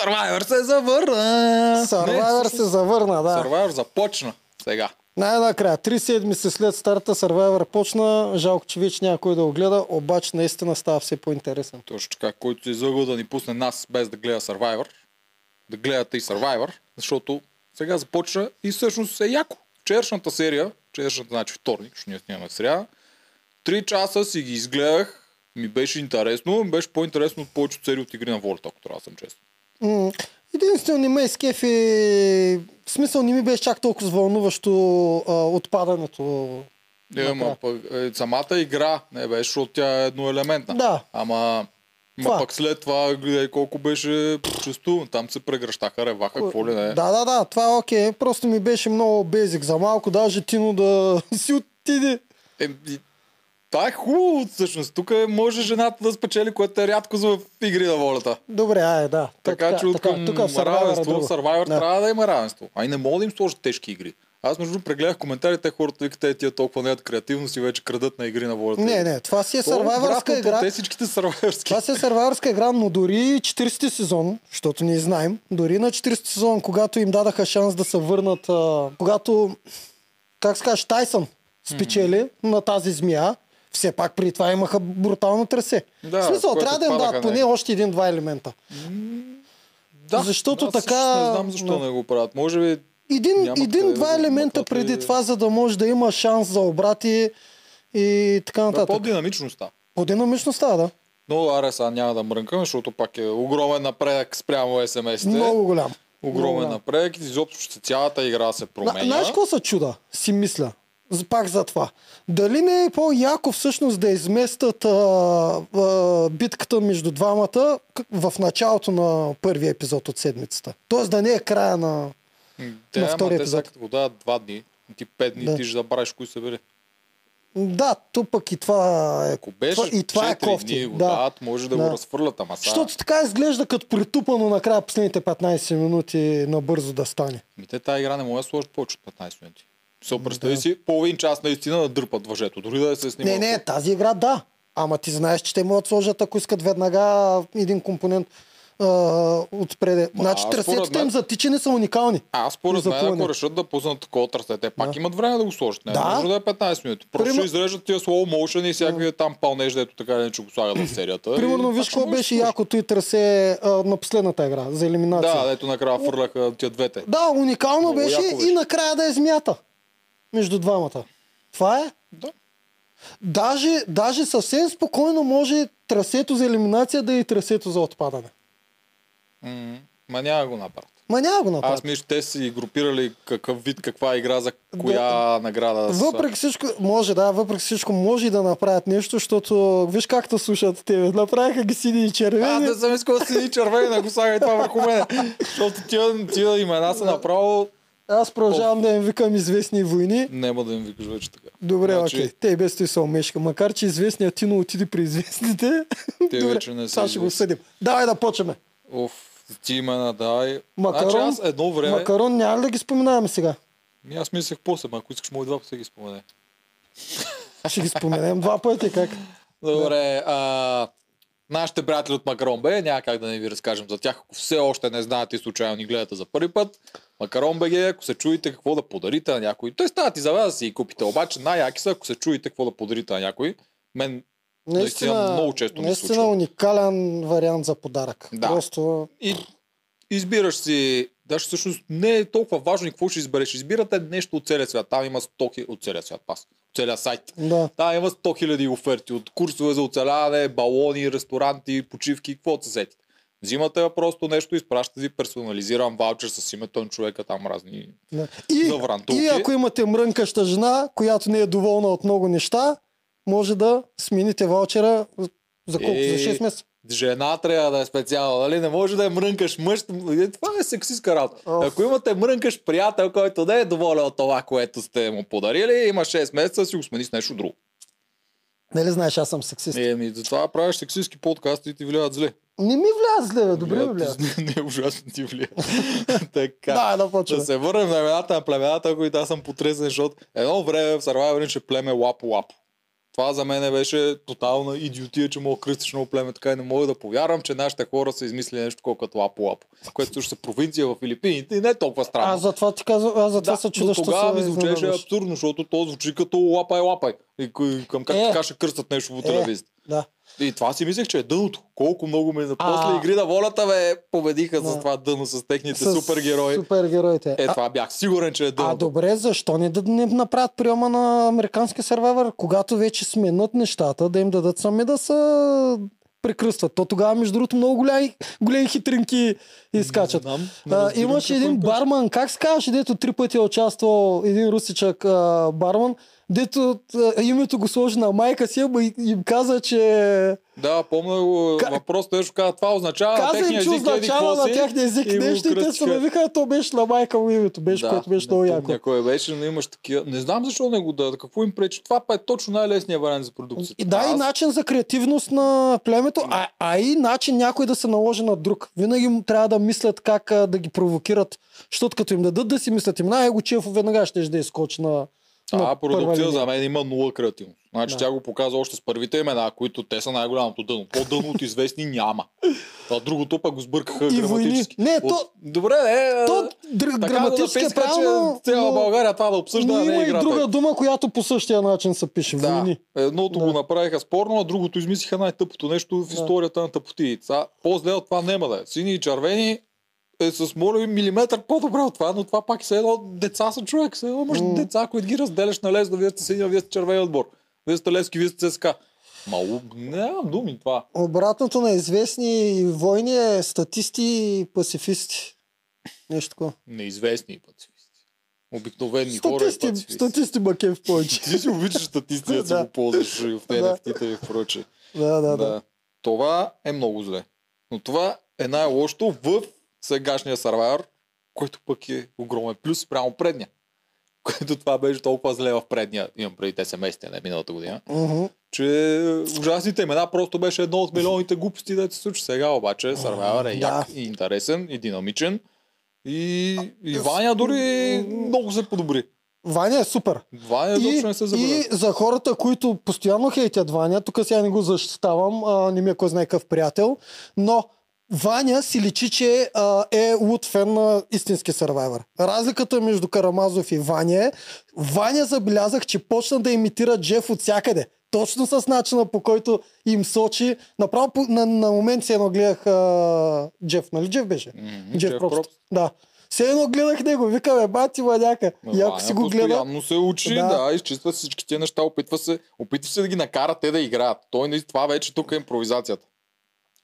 Survivor се завърна! Не, се завърна, да. Survivor започна сега. Най-накрая, три седмици след старта Survivor почна. Жалко, че вече няма кой да го гледа, обаче наистина става все по-интересен. Точно така, който се излъгва да ни пусне нас без да гледа Survivor, да гледате и Survivor, защото сега започна и всъщност е яко. Вчерашната серия, вчерашната значи вторник, защото ние снимаме сряда, три часа си ги изгледах, ми беше интересно, ми беше по-интересно от повечето серии от Игри на волята, ако трябва да съм честен. Единствено не ме изкефи... В смисъл не ми беше чак толкова вълнуващо а, отпадането. Е, ма, накрая. пък, е, самата игра не беше, защото тя е едноелементна. Да. Ама Ма Това. пък след това, гледай колко беше чувство, там се прегръщаха, реваха, какво ли не. Да, да, да, това е окей. Просто ми беше много безик за малко, даже Тино да си отиде. Е, това е хубаво всъщност. Тук може жената да спечели, което е рядко за игри на волята. Добре, ай, да. Така, че от към тук в е равенство, в. Survivor Да. трябва да има равенство. А и не мога да им сложат тежки игри. Аз между прегледах коментарите, хората викат, те тия толкова не креативност и вече крадат на игри на волята. Не, не, това си е сървайвърска игра. Те всичките сървайвърски. Това си е сървайвърска игра, но дори 40 сезон, защото ние знаем, дори на 40 сезон, когато им дадаха шанс да се върнат, а, когато, как се кажеш, Тайсън спечели на тази змия, все пак при това имаха брутално трасе. Да, в смисъл, трябва да им дадат поне него. още един-два елемента. Да, защото аз така- Не знам защо Да. не го правят. Може би Един, един-два да го елемента вмъкнат преди и- това, за да може да има шанс за обрати и така да, нататък. по-динамичността. По-динамично става, да. Но аре сега няма да мрънкам, защото пак е огромен напредък спрямо SMS-те. Много голям. Огромен Много голям. напредък. Изобщо ще цялата игра се променя. знаеш какво се чуда? Си мисля. Пак за това. Дали не е по-яко всъщност да изместят а, а, битката между двамата в началото на първия епизод от седмицата? Тоест да не е края на... Те, на втория те епизод. сега като го дадат два дни, ти пет дни, Да. ти ще забравиш кои са били. Да, то пък и това е... Ако беше това, и това е 4 кофти. дни го да. дават, може да, Да. го разфърлят, ама сега. Защото така изглежда като притупано накрая последните 15 минути набързо да стане. Ми те тази игра не може да сложат повече от 15 минути. Се представи си половин час наистина да дърпат въжето, дори да се снима. Не, не, тази игра да. Ама ти знаеш, че те могат да сложат, ако искат веднага един компонент а, отпреде. Значи аз според трасетите мен- им за тичане са уникални. А, според мен, ако решат да пуснат такова трасе, те пак Да. имат време да го сложат. Не, Да. може да е 15 минути. Просто ще изрежат тия slow motion и всякакви там пълнеж, дето така или иначе го слагат в серията. Примерно, виж какво да беше якото и трасе а, на последната игра за елиминация. Да, дето накрая фърляха тия двете. Да, уникално Много беше. и накрая да е змията. Между двамата. Това е. Да. Даже, даже съвсем спокойно може трасето за елиминация да е и трасето за отпадане. М, Ма няма да го направят. Ма няма го направят. Аз мисля, те си групирали какъв вид, каква игра, за коя награда да са. Въпреки всичко, може да, въпреки всичко, може и да направят нещо, защото виж как те слушат тебе. Направиха ги сини и червени. не съм искал да си червени, да го слагай това върху мен. Защото тия, тия имена са направо... Аз продължавам да им викам известни войни. Няма да им викаш вече така. Добре, Значи, окей. Те без той са умешка. Макар, че известният Тино отиде при известните. Те Добре, вече не са сега ще го съдим. Давай да почваме. Оф, ти имена, дай. Макарон, Значи аз едно време... Макарон няма ли да ги споменаваме сега? Ми Аз мислех после, ако искаш, мой два пъти ги спомене. Ще ги споменем два пъти, как? Добре, а, нашите приятели от Макарон Б, няма как да не ви разкажем за тях, ако все още не знаете и случайно ни гледате за първи път. Макарон БГ, ако се чуете какво да подарите на някой, те стават и за вас да си ги купите, обаче най-яки са, ако се чуете какво да подарите на някой. Мен Наистина, много често ми наистина случва. уникален вариант за подарък. Да. Просто и избираш си, даже всъщност не е толкова важно и какво ще избереш. Избирате нещо от целия свят. Там има стоки от целия свят, пас. Целия сайт. да. Там има 100 000 оферти от курсове за оцеляване, балони, ресторанти, почивки, какво се сетите. Взимате я просто нещо, изпращате ви персонализиран ваучер с името на човека, там разни Да. И, за врантулки. и ако имате мрънкаща жена, която не е доволна от много неща, може да смените ваучера за колко? Е, За 6 месеца. Жена трябва да е специална, нали? Не може да е мрънкаш мъж. Е, Това е сексистка работа. Ако имате мрънкаш приятел, който не е доволен от това, което сте му подарили, има 6 месеца да си го смени с нещо друго. Нали знаеш, аз съм сексист. Еми, затова правиш сексистски подкаст и ти влияят зле. Не ми вляза зле, бе. добре ми Влияят зле, Не, ужасно ти влияе. така. Да, да Да почваме. се върнем на имената на племената, които аз съм потресен, защото едно време в Survivor имаше племе Лапо Лапо. Това за мен беше тотална идиотия, че мога кръстиш много племе, така и не мога да повярвам, че нашите хора са измислили нещо такова като лапо-лапо, което също са провинция в Филипините и не е толкова странно. Аз затова ти казвам, аз затова да, се чуда, що тогава ми звучеше абсурдно, защото то звучи като лапай лапай. И към как Е. така ще кръстат нещо по Е. телевизията. Да. И това си мислех, че е дъното. Колко много ме за после А. игри на волята бе победиха Да. това дъно с техните С супергерои. Супергероите. Е, А- това бях сигурен, че е А дъното. добре, защо не да не направят приема на американски сервайвър, когато вече сменят нещата, да им дадат сами да се прекръстват. То тогава, между другото, много голями, големи хитринки изкачат. Не знам, не А, какво един барман, как се казваше, дето три пъти е участвал един русичък а, барман, дето името го сложи на майка си, ама и- им каза, че Да, помня го Ка- въпрос, нещо каза, това означава на каза им, техния език, означава на си, тяхния език и нещо и те се навиха, то беше на майка му името, беше, което беше много яко. помня кой беше, но имаш такива. Не знам защо не го дадат. Какво им пречи? Това па е точно най-лесният вариант за продукцията. И да, и Аз- начин за креативност на племето, а, а и начин някой да се наложи на друг. Винаги трябва да мислят как а, да ги провокират, защото като им дадат да си мислят, им най Чефо веднага ще да изкочи на, на първа продукция за мен има нула креативност. Значи Да. тя го показва още с първите имена, които те са най-голямото дъно. По-дъно от известни няма. А другото пък го сбъркаха И войни. граматически. Не, От... то- Добре, не. То др- така граматически е да написаха, правилно, че цяла но, България това да обсъжда, но а не има е и друга дума, която по същия начин се пише. Да, Войни. едното Да. го направиха спорно, а другото измислиха най-тъпото нещо в Да. историята на тъпоти. Сега, по-зле от това няма да е. Сини и червени е с моля ви милиметър по-добре от това, но това пак е едно деца са човек. Се едно имаш М. деца, които ги разделяш на лесно, вие сте сини, а вие сте червени отбор. Вие сте лески, вие сте ЦСКА. Мало, нямам думи това. Обратното на известни войни е статисти и пацифисти. Нещо такова. Неизвестни пацифисти. Обикновени хора и Статисти, пацифисти. статисти бакев повече. Ти си обичаш статистика, да си Да. го ползваш и в Да. NFT-та и в прочее. да, да, да. Това е много зле. Но това е най-лошото в сегашния сервер, който пък е огромен плюс спрямо предния. Което това беше толкова зле в предния, имам преди те семейства, не миналата година, Мгм. че ужасните имена просто беше едно от милионите глупости да се случи. Сега обаче сервер е Да. як и интересен и динамичен. И, и Ваня дори много се подобри. Ваня е супер. Ваня изобщо не се забравя. и за хората, които постоянно хейтят Ваня, тук сега не го защитавам, а, не ми е кой знае какъв приятел, но Ваня си личи, че а, е луд фен на истински сървайвър. Разликата между Карамазов и Ваня е, Ваня забелязах, че почна да имитира Джеф от всякъде. Точно с начина по който им сочи. Направо по, на, на момент си едно гледах а, Джеф, нали Джеф беше? Мгм, Джеф Джеф Пропст. Пропст. Да. Все едно гледах него, викаме, бати младяка. И ако си го гледа, Постоянно се учи, Да. да, изчиства всички тези неща, опитва се, опитва се да ги накара те да играят. Той това вече тук е импровизацията.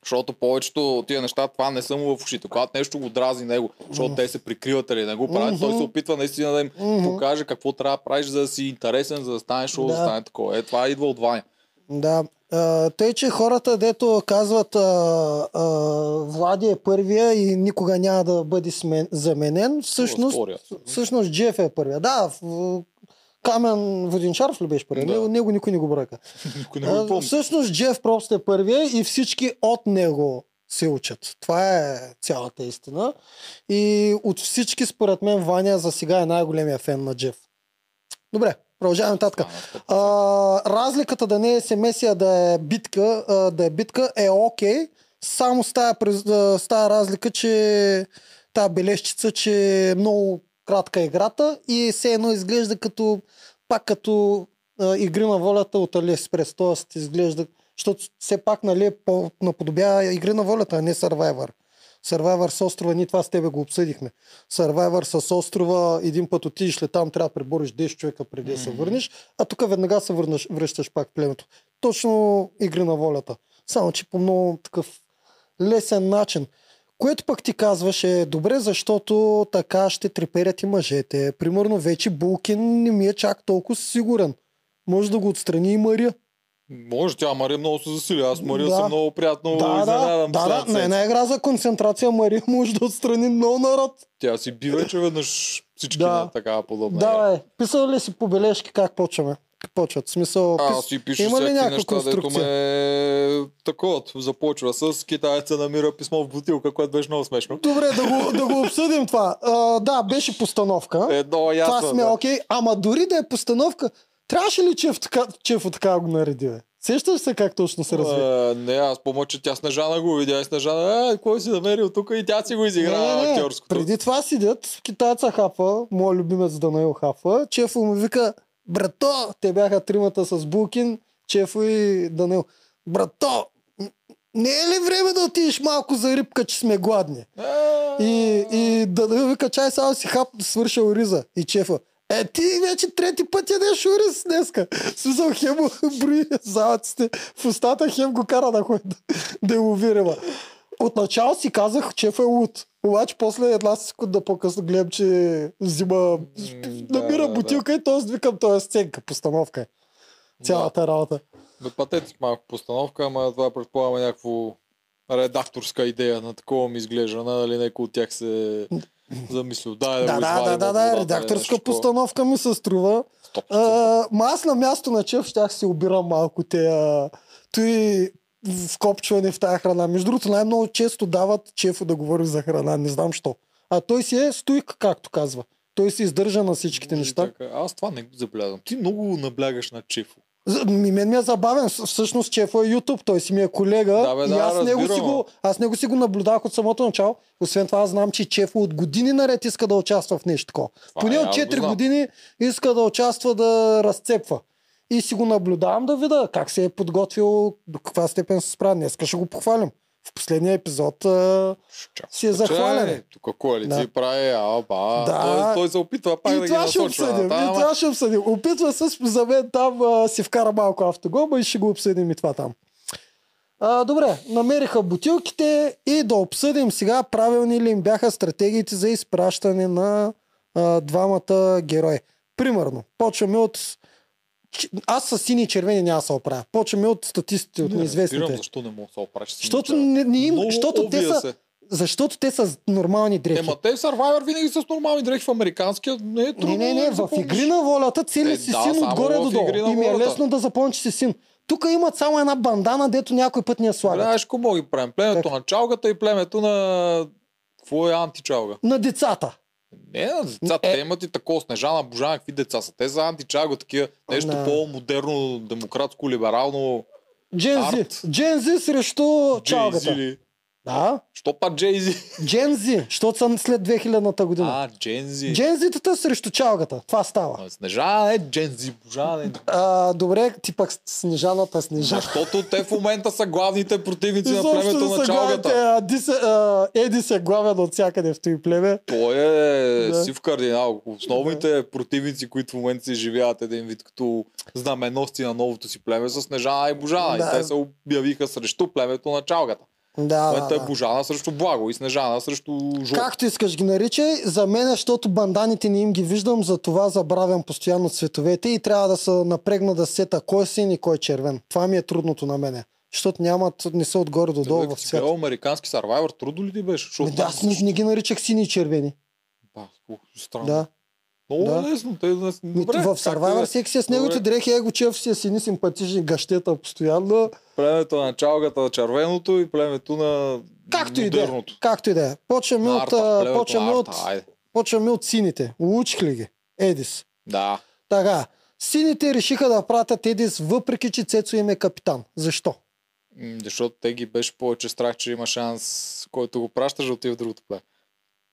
Защото повечето от тия неща, това не са му в ушите. Когато нещо го дразни него, защото те се прикриват или не го правят, той се опитва наистина да им покаже какво трябва да правиш, за да си интересен, за да станеш шоу, да. Да. да стане такова. Е, това идва от Ваня. Да. А, тъй, че хората, дето казват а, а, Влади е първия и никога няма да бъде смен, заменен, всъщност, всъщност Джеф е първия. Да, в, Камен Воденчаров ли беше първия? Да. Него, никой не го бърка. Никой не го помни. всъщност Джеф Пропст е първия и всички от него се учат. Това е цялата истина. И от всички, според мен, Ваня за сега е най-големия фен на Джеф. Добре, продължаваме нататък. А, разликата да не е смс, а да е битка, а, да е битка е окей. Само с тая, с разлика, че тая бележчица, че е много кратка играта и все едно изглежда като пак като а, игри на волята от AliExpress. Тоест изглежда, защото все пак нали, е по, наподобява игри на волята, а не Survivor. Survivor с острова, ние това с тебе го обсъдихме. Survivor с острова, един път отидеш ли там, трябва да пребориш 10 човека преди да се върнеш, а тук веднага се върнеш, връщаш пак племето. Точно игри на волята. Само, че по много такъв лесен начин. Което пък ти казваш е добре, защото така ще треперят и мъжете. Примерно вече Булкин не ми е чак толкова сигурен. Може да го отстрани и Мария. Може, тя Мария много се засили. Аз Мария Да. съм много приятно Да, да, изненадан да, да, последната на една игра за концентрация Мария може да отстрани много народ. Тя си би вече веднъж всички Да. на такава подобна. Да, е. Писал ли си по бележки как почваме? Почват? В смисъл, А, аз си пиша има ли някаква неща, конструкция? ме такова. Започва с китаеца намира писмо в бутилка, което беше много смешно. Добре, да го, да го обсъдим това. А, да, беше постановка. Едно ясно. това сме да. окей. Ама дори да е постановка, Трябваше ли Чеф така, Чефо така го нареди, бе? Сещаш се как точно се разви? Не, аз помня, че тя Снежана го видя и Снежана, а, кой си намерил тук и тя си го изигра Не, не, актьорското. Преди това сидят, китайца хафа, моят любимец Данаил хафа, Чефо му вика, брато, те бяха тримата с Булкин, Чефо и Данаил. Брато, не е ли време да отидеш малко за рибка, че сме гладни? И, и Данаил вика, чай само си хап, свършил риза. И Чефа, е, ти вече трети път ядеш ориз днеска. Смисъл, хем брои залъците в устата, хем го кара да ходи да, да лови риба. Отначало си казах, че е луд. Обаче после една секунда по-късно гледам, че взима, да, намира да, бутилка и т.е. викам, то е сценка, постановка е. Цялата работа. Бе, патетик малко постановка, ама това предполагаме някакво редакторска идея на такова ми изглежда, нали някой от тях се замислил. Да, Да, да, да, да, да, да, водата, редакторска постановка ми се струва. Стоп, А, ма аз на място на Чеф щях си обирам малко те той вкопчване в тази храна. Между другото, най-много често дават Чефо да говори за храна, не знам що. А той си е стойк, както казва. Той се издържа на всичките Може неща. така. Аз това не го забелязвам. Ти много наблягаш на Чефо. Ми, мен ми е забавен. Всъщност Чефо е YouTube, той си ми е колега. Да, бе, и да, аз, него си го, аз него си го наблюдавах от самото начало. Освен това, аз знам, че Чефо от години наред иска да участва в нещо такова. Поне е, от аз го 4 знам. години иска да участва да разцепва. И си го наблюдавам да видя как се е подготвил, до каква степен се справя. Днеска ще го похвалям. В последния епизод а, Чак, си е захвален. Тук коалиции Да. прави, а, ба. Да. Той, той се опитва пак и да ги това ще насочва. обсъдим. Та, И ама- това ще обсъдим. Опитва се за мен там а, си вкара малко автогола и ще го обсъдим и това там. А, добре, намериха бутилките и да обсъдим сега правилни ли им бяха стратегиите за изпращане на а, двамата герои. Примерно, почваме от... Аз с сини и червени няма да се оправя. Почваме от статистите, от Не неизвестните. разбирам защо не мога да се опраш. Защото не, не им, защото те са, защото те са нормални дрехи. Ема те Survivor винаги са с нормални дрехи в американския. Не е трудно. Не, не, не, да в игри на волята цели Е, си да, син отгоре в до долу. И ми е лесно да запомниш, че си син. Тук имат само една бандана, дето някой път ни я слагат. Знаеш, какво мога ги правим? Племето на чалгата и племето на... Какво е античалга? На децата. Не, децата. Е. Те имат и такова Снежана, Божана, какви деца са. Те са античалга, такива. Нещо Не. по-модерно, демократско, либерално. Джензи. Джензи срещу чалгата. Да. Що па Джейзи? Джензи, защото са след 2000-та година. А, Джензи. Джензитата срещу чалгата. Това става. А, Снежана е Джензи, Божана е. А, добре, ти пък Снежаната, Снежана. Защото те в момента са главните противници на племето на са главните, чалгата. а, Дис е- а, Еди се главен от всякъде в този племе. Той е Да. сив кардинал. Основните противници, които в момента се живеят един вид като знаменосци на новото си племе са Снежана и Божана. Да. И те се обявиха срещу племето на чалгата. Да, да, Момента е да. Божана срещу Благо и Снежана срещу Жо. Както искаш ги наричай, за мен, защото банданите не им ги виждам, за това забравям постоянно цветовете и трябва да се напрегна да сета кой е син и кой е червен. Това ми е трудното на мене. Защото нямат, не са отгоре до долу Бе, в гледал американски сарвайвър, трудно ли ти беше? Ами Да, аз не, не ги наричах сини и червени. Ба, странно. Да. Много да. лесно. Те, да... Ми, Добре, в Survivor е. всеки си е с неговите дрехи, его чев си е сини симпатични гащета постоянно. Племето на чалгата на червеното и племето на Както и да е. Както и да е. Почваме от, почваме от, почваме от сините. Учих ли ги? Едис. Да. Така. Сините решиха да пратят Едис, въпреки че Цецо им е капитан. Защо? М, Защото те ги беше повече страх, че има шанс, който го пращаш да отиде в другото племе.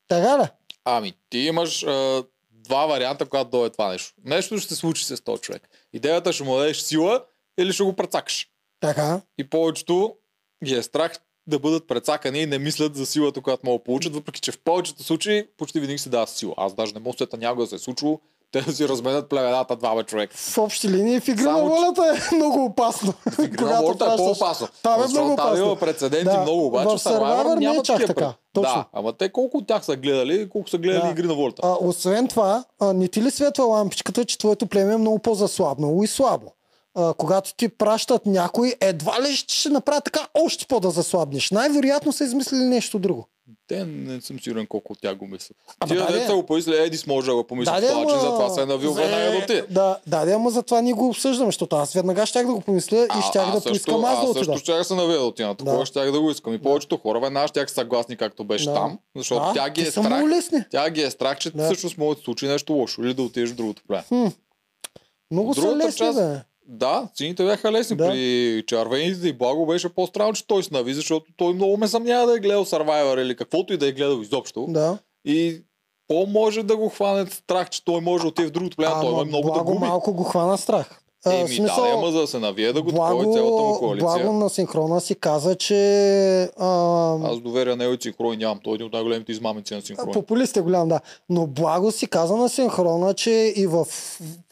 Така ли? Ами, ти имаш а, два варианта, когато дойде това нещо. Нещо ще се случи с този човек. Идеята ще му дадеш сила или ще го прецакаш. Така. И повечето ги е страх да бъдат прецакани и не мислят за силата, която могат да получат, въпреки че в повечето случаи почти винаги се дава сила. Аз даже не мога да някога да се е случило те си разменят племената двама човека. В общи линии в игра Само, на волята е много опасно. В игра на волята е по-опасно. Там е много там опасно. има прецеденти Да, много, обаче в Survivor не е няма чак такива така. Точно. Да, ама те колко от тях са гледали, колко са гледали Да. игри на волята. А, освен това, а, не ти ли светва лампичката, че твоето племе е много по-заслабнало и слабо? А, когато ти пращат някой, едва ли ще направят така още по-да заслабнеш. Най-вероятно са измислили нещо друго. Те не съм сигурен колко от тях го мислят. Ама Тия да, деца де. го помисли, Едис може да го помисли Да, де, това, че затова се е навил за- веднага да отиде. Да, да, ама затова ние го обсъждаме, защото аз веднага щях да го помисля и щях да поискам аз да аз отида. също щях да се наведа да отида. Да. Такова щях да го искам. И повечето хора веднага щях съгласни както беше Да. там, защото Да, тя ги е страх. Тя ги е страх, че Да. всъщност може да случи нещо лошо или да отидеш в другото племе. Много са лесни, част- бе. Да, сините бяха лесни. Да. При червените и Благо беше по-странно, че той се нави, защото той много ме съмнява да е гледал Survivor или каквото и да е гледал изобщо. Да. И по-може да го хване страх, че той може да отиде в другото племе, той има много да Благо губи. малко го хвана страх. А, Еми, смисъл, да, ама за да се навие да го такова и цялата му коалиция. Благо на синхрона си каза, че а, Аз доверя него и синхрон нямам. Той е един от най-големите измамици на синхрон. Популист е голям, да. Но Благо си каза на синхрона, че и в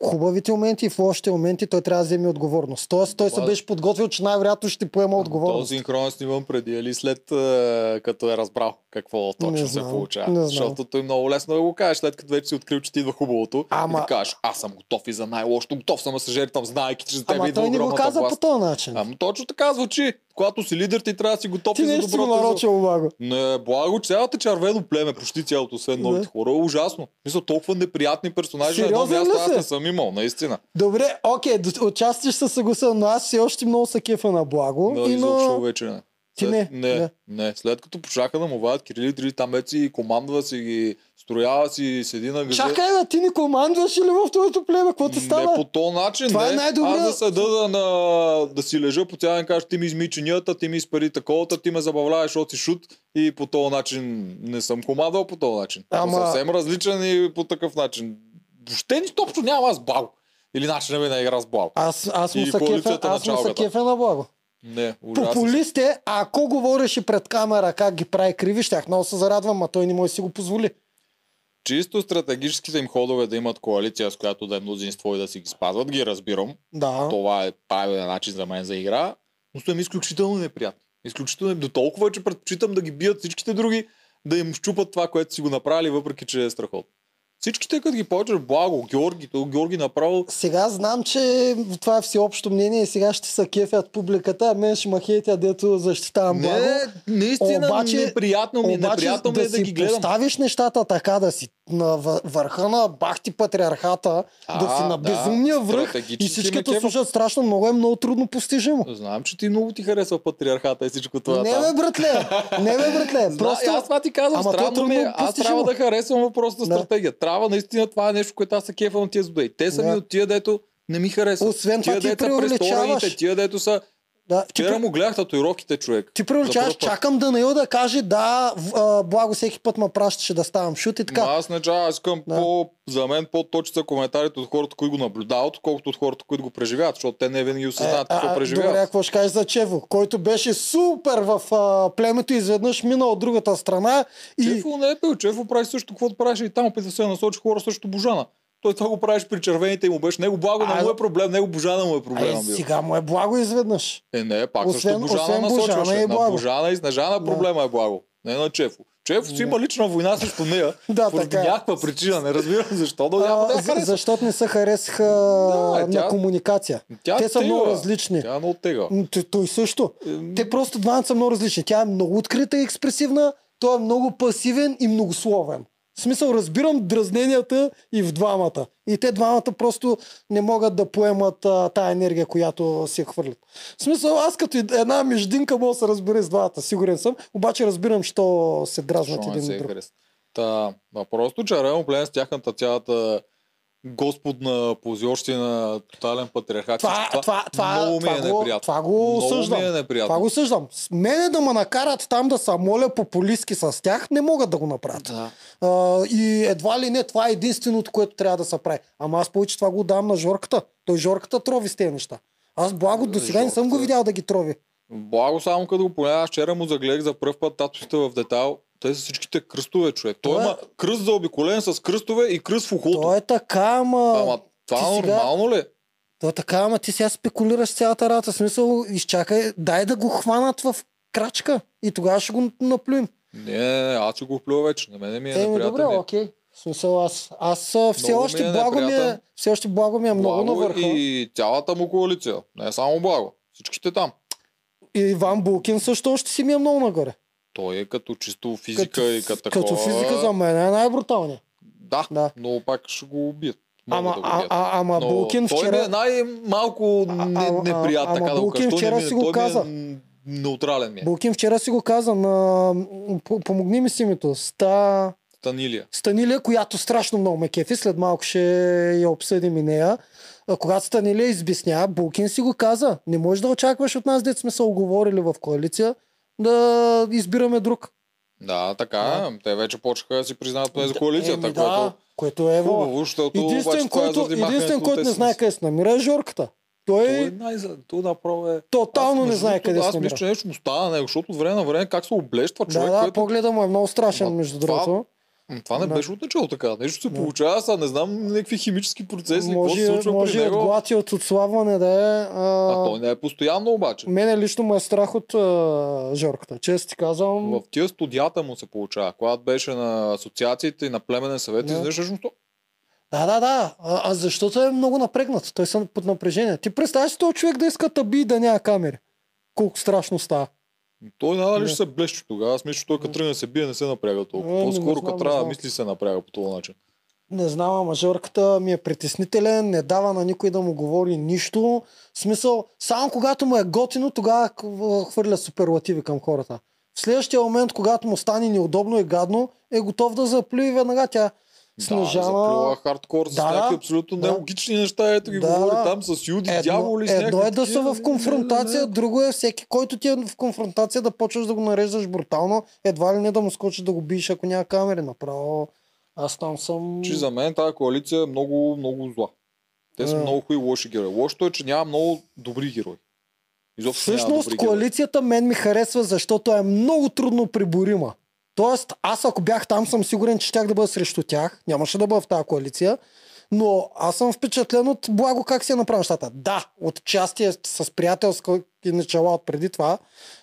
хубавите моменти, и в лошите моменти той трябва да вземе отговорност. Тоест той се Това- беше подготвил, че най-вероятно ще поема отговорност. Този синхрон е сниман преди или след е, като е разбрал какво точно Не се знам, получава. не знам. Защото той много лесно да го кажеш, след като вече си открил, че ти идва хубавото. Ама- И да кажеш, аз съм готов и за най-лошото, готов съм да се жертвам, знаейки, че за теб Ама идва той не го каза власт. по този начин. Ами точно така звучи. Когато си лидер, ти трябва да си готов Ти за си доброто. и за- нарочил, Благо. Не, благо, цялата червено племе, почти цялото, освен новите Да. хора, е ужасно. Мисля, толкова неприятни персонажи на едно място, аз си? не съм имал, наистина. Добре, окей, отчасти ще се съглася, но аз все още много са кефа на Благо. Но и на... вече не. Ти не? Не, Не. не. След като почаха да му вадят Кирили Дрили, там вече си командва си ги, строява си, седи на газа. Чакай, бе, ти ни командваш ли в твоето племе? Какво ти Не става? по този начин, Това е не. най-добрият- Аз да седа да, на, да си лежа по цял ден, кажеш, ти ми изми чинията, ти ми изпари таковата, ти ме забавляваш, защото си шут и по този начин не съм командвал по този начин. Ама-. Съвсем различен и по такъв начин. Въобще нищо общо няма аз бал. Или начинът ми на игра с бал. Аз, аз му са коалицията на на Благо. Не, ужасно. Популист е, а ако говореше пред камера как ги прави криви, щях много се зарадвам, а той не може да си го позволи. Чисто стратегическите им ходове да имат коалиция, с която да е мнозинство и да си ги спазват, ги разбирам. Да. Това е правилен начин за мен за игра, но са им изключително неприятни. Изключително до толкова, че предпочитам да ги бият всичките други, да им щупат това, което си го направили, въпреки че е страхотно. Всичките, като ги почваш, благо, Георги, то Георги направо Сега знам, че това е всеобщо мнение и сега ще се кефят публиката, а мен ще ма хейтя, дето защитавам Благо. Не, наистина Обаче- неприятно ми, е, Обаче неприятно ми е да да ги гледам. поставиш нещата така, да си на въ- върха на бахти патриархата, А, да си на да, безумния връх стратегически и всички ме те кефа. слушат страшно много, е много трудно постижимо. Знам, че ти много ти харесва патриархата и всичко това. не бе, братле, не бе, братле, просто... аз това ти казвам, Ама е странно е. трудно Аз постижимо. трябва да харесвам въпросната Да. стратегия. Трябва наистина това е нещо, което аз се кефа на тия злодеи. Те са Да. ми от тия, дето не ми харесват. Освен това ти дето са престорените, тия, дето са... Да, ти, Вчера при- му гледах татуировките, човек. ти път. чакам Данаил да каже, да, а, благо всеки път ме пращаше да ставам шут и така. Ма аз не чая, аз искам Да. по, за мен по-точни са коментарите от хората, които го наблюдават, отколкото от хората, които го преживяват, защото те не винаги осъзнават Е, какво преживяват. Добре, какво ще кажеш за Чево, който беше супер в а, племето и изведнъж мина от другата страна и... Чефо не е пил, Чефо прави също, каквото правеше и там, опита да се насочи хора също Божана. Той това го правиш при червените и му беше. Него благо не А, му е проблем, него Божана му е Ай, проблема бил. сега му е благо изведнъж. Е, не, пак Освен- също Божана освен насочваше. Божана на Благо. Божана и Снежана проблема е благо. Не на Чефо. Чефо си има лична война срещу нея. Да, поради така е. някаква причина. Не разбирам защо, но няма да я защото не се харесаха Да, на тя- комуникация. Тя Те са тега. много различни. Тя е много тега. Той също. Те просто двамата са много различни. Тя е много открита и експресивна, той е много пасивен и многословен. В смисъл, разбирам дразненията и в двамата. И те двамата просто не могат да поемат а, тая енергия, която си я хвърлят. В смисъл, аз като една междинка мога да се разбера с двамата, сигурен съм, обаче разбирам, що се дразнат не един от друг. Та, просто червено плен с тяхната цялата господна позиощина, тотален патриархат. Това, всичко това, това, много ми това, е го, неприятно. това го осъждам. ми е неприятно. Това го осъждам. С мене да ме накарат там да се моля популистски с тях, не могат да го направят. Да. А, и едва ли не, това е единственото, което трябва да се прави. Ама аз повече това го давам на Жорката. Той Жорката трови с тези неща. Аз благо до сега не съм го видял да ги трови. Благо само като го погледна, аз вчера му загледах за първ път татусите в детайл. Те са всичките кръстове, човек. Той Това е- има кръст за обиколен с кръстове и кръст в ухото. То е така, ама... Ама това сега- нормално ли? е? То е така, ама ти сега спекулираш цялата работа. Смисъл, изчакай, дай да го хванат в крачка и тогава ще го наплюем. Не, не, не, аз си го плюя вече. На мене ми е Еми, неприятен. добре, ден. окей. В смисъл, аз, аз все Много ми още е благо ми е, все още благо ми е много Благо на върха. И... Цялата му коалиция. Не само благо. Всичките там. и Иван Булкин също още си ми е много нагоре. Той е като чисто физика и като като такова. физика за мен е най-бруталният. Да, Да. но пак ще го убият. Ама, да а, а, ама Но Булкин той ми вчера... е най-малко не, ама така да Булкин вчера ми си го той ми е каза. неутрален ми е. Булкин вчера си го каза на... Помогни ми с името. Ста... Станилия. Станилия, която страшно много ме кефи, след малко ще я обсъдим и нея. А, Когато Станилия избесня, Булкин си го каза. Не можеш да очакваш от нас, дет сме се оговорили в коалиция, да избираме друг. Да, така. е. Те вече почнаха да си признават поне за коалицията, което да, което е хубаво, защото Единствен, е който, единствен, който не знае къде се намира е Жорката. Той Той е е най направо е... тотално Аз, не знае къде се Аз мисля, че нещо му става на него, защото от време на време как се облещва Да, човек, да, което... погледа му е много страшен, Ма, между това- другото. Това не Да. беше от начало така. Нещо се Да. получава, сега не знам някакви химически процеси, какво се Може, случва може при него. глад и от отслабване да е. А А, той не е постоянно обаче. Мене лично ме е страх от а, Жорката. Често ти казвам. В тия студията му се получава. Когато беше на асоциациите и на племенен съвет, Да. изведнъж всъщност Да, да, да. А, а защото е много напрегнат. Той са под напрежение. Ти представяш си този човек да иска таби и да няма камери. Колко страшно става. Той надали Да. ще се блещи тогава. Аз мисля, че той като тръгне се бие, не се напряга толкова. Е, не По-скоро като трябва да мисли, се напряга по този начин. Не знам, ама Жорката ми е притеснителен, не дава на никой да му говори нищо. В смисъл, само когато му е готино, тогава хв- хвърля суперлативи към хората. В следващия момент, когато му стане неудобно и гадно, е готов да заплюи веднага тя. Да, Снежана... заплюва хардкор с Да, някакви да. абсолютно Да. нелогични неща, ето ги Да, говори да. там с юди, Едно, дяволи, с едно е да са в конфронтация, друго е всеки, който ти е в конфронтация да почваш да го нареждаш брутално, едва ли не да му скочиш да го биеш, ако няма камери. Направо аз там съм... Че за мен тази коалиция е много, много зла. Те са А. много хубави лоши герои. Лошото е, че няма много добри герои. Изобщо Всъщност коалицията мен ми харесва, защото е много трудно приборима. Тоест, аз ако бях там, съм сигурен, че щях да бъда срещу тях. Нямаше да бъда в тази коалиция. Но аз съм впечатлен от благо как се направи нещата. Да, от части е с приятелска и начала от преди това,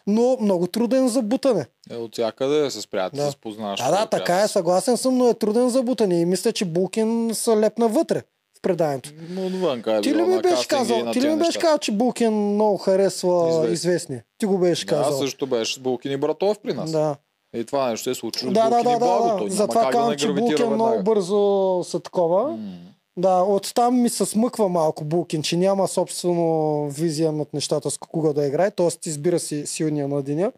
но много труден за бутане. Е, от всякъде се спрят, Да. се познаваш. Да, да, така е, съгласен съм, но е труден за бутане. И мисля, че Булкин са лепна вътре в преданието. Но отвън е Ти ли ми беше казал, ти ли ми беше казал, че Булкин много харесва Известни. известни? Ти го беше Да, казал. също беше с Булкин и Братов при нас. Да. И това нещо е случило Да, да, да, Благо. да, да. Затова казвам, че Булкин много бързо са такова. М. Да, оттам ми се смъква малко Булкин, че няма собствено визия над нещата с кого да играе, т.е. избира си силния на деня.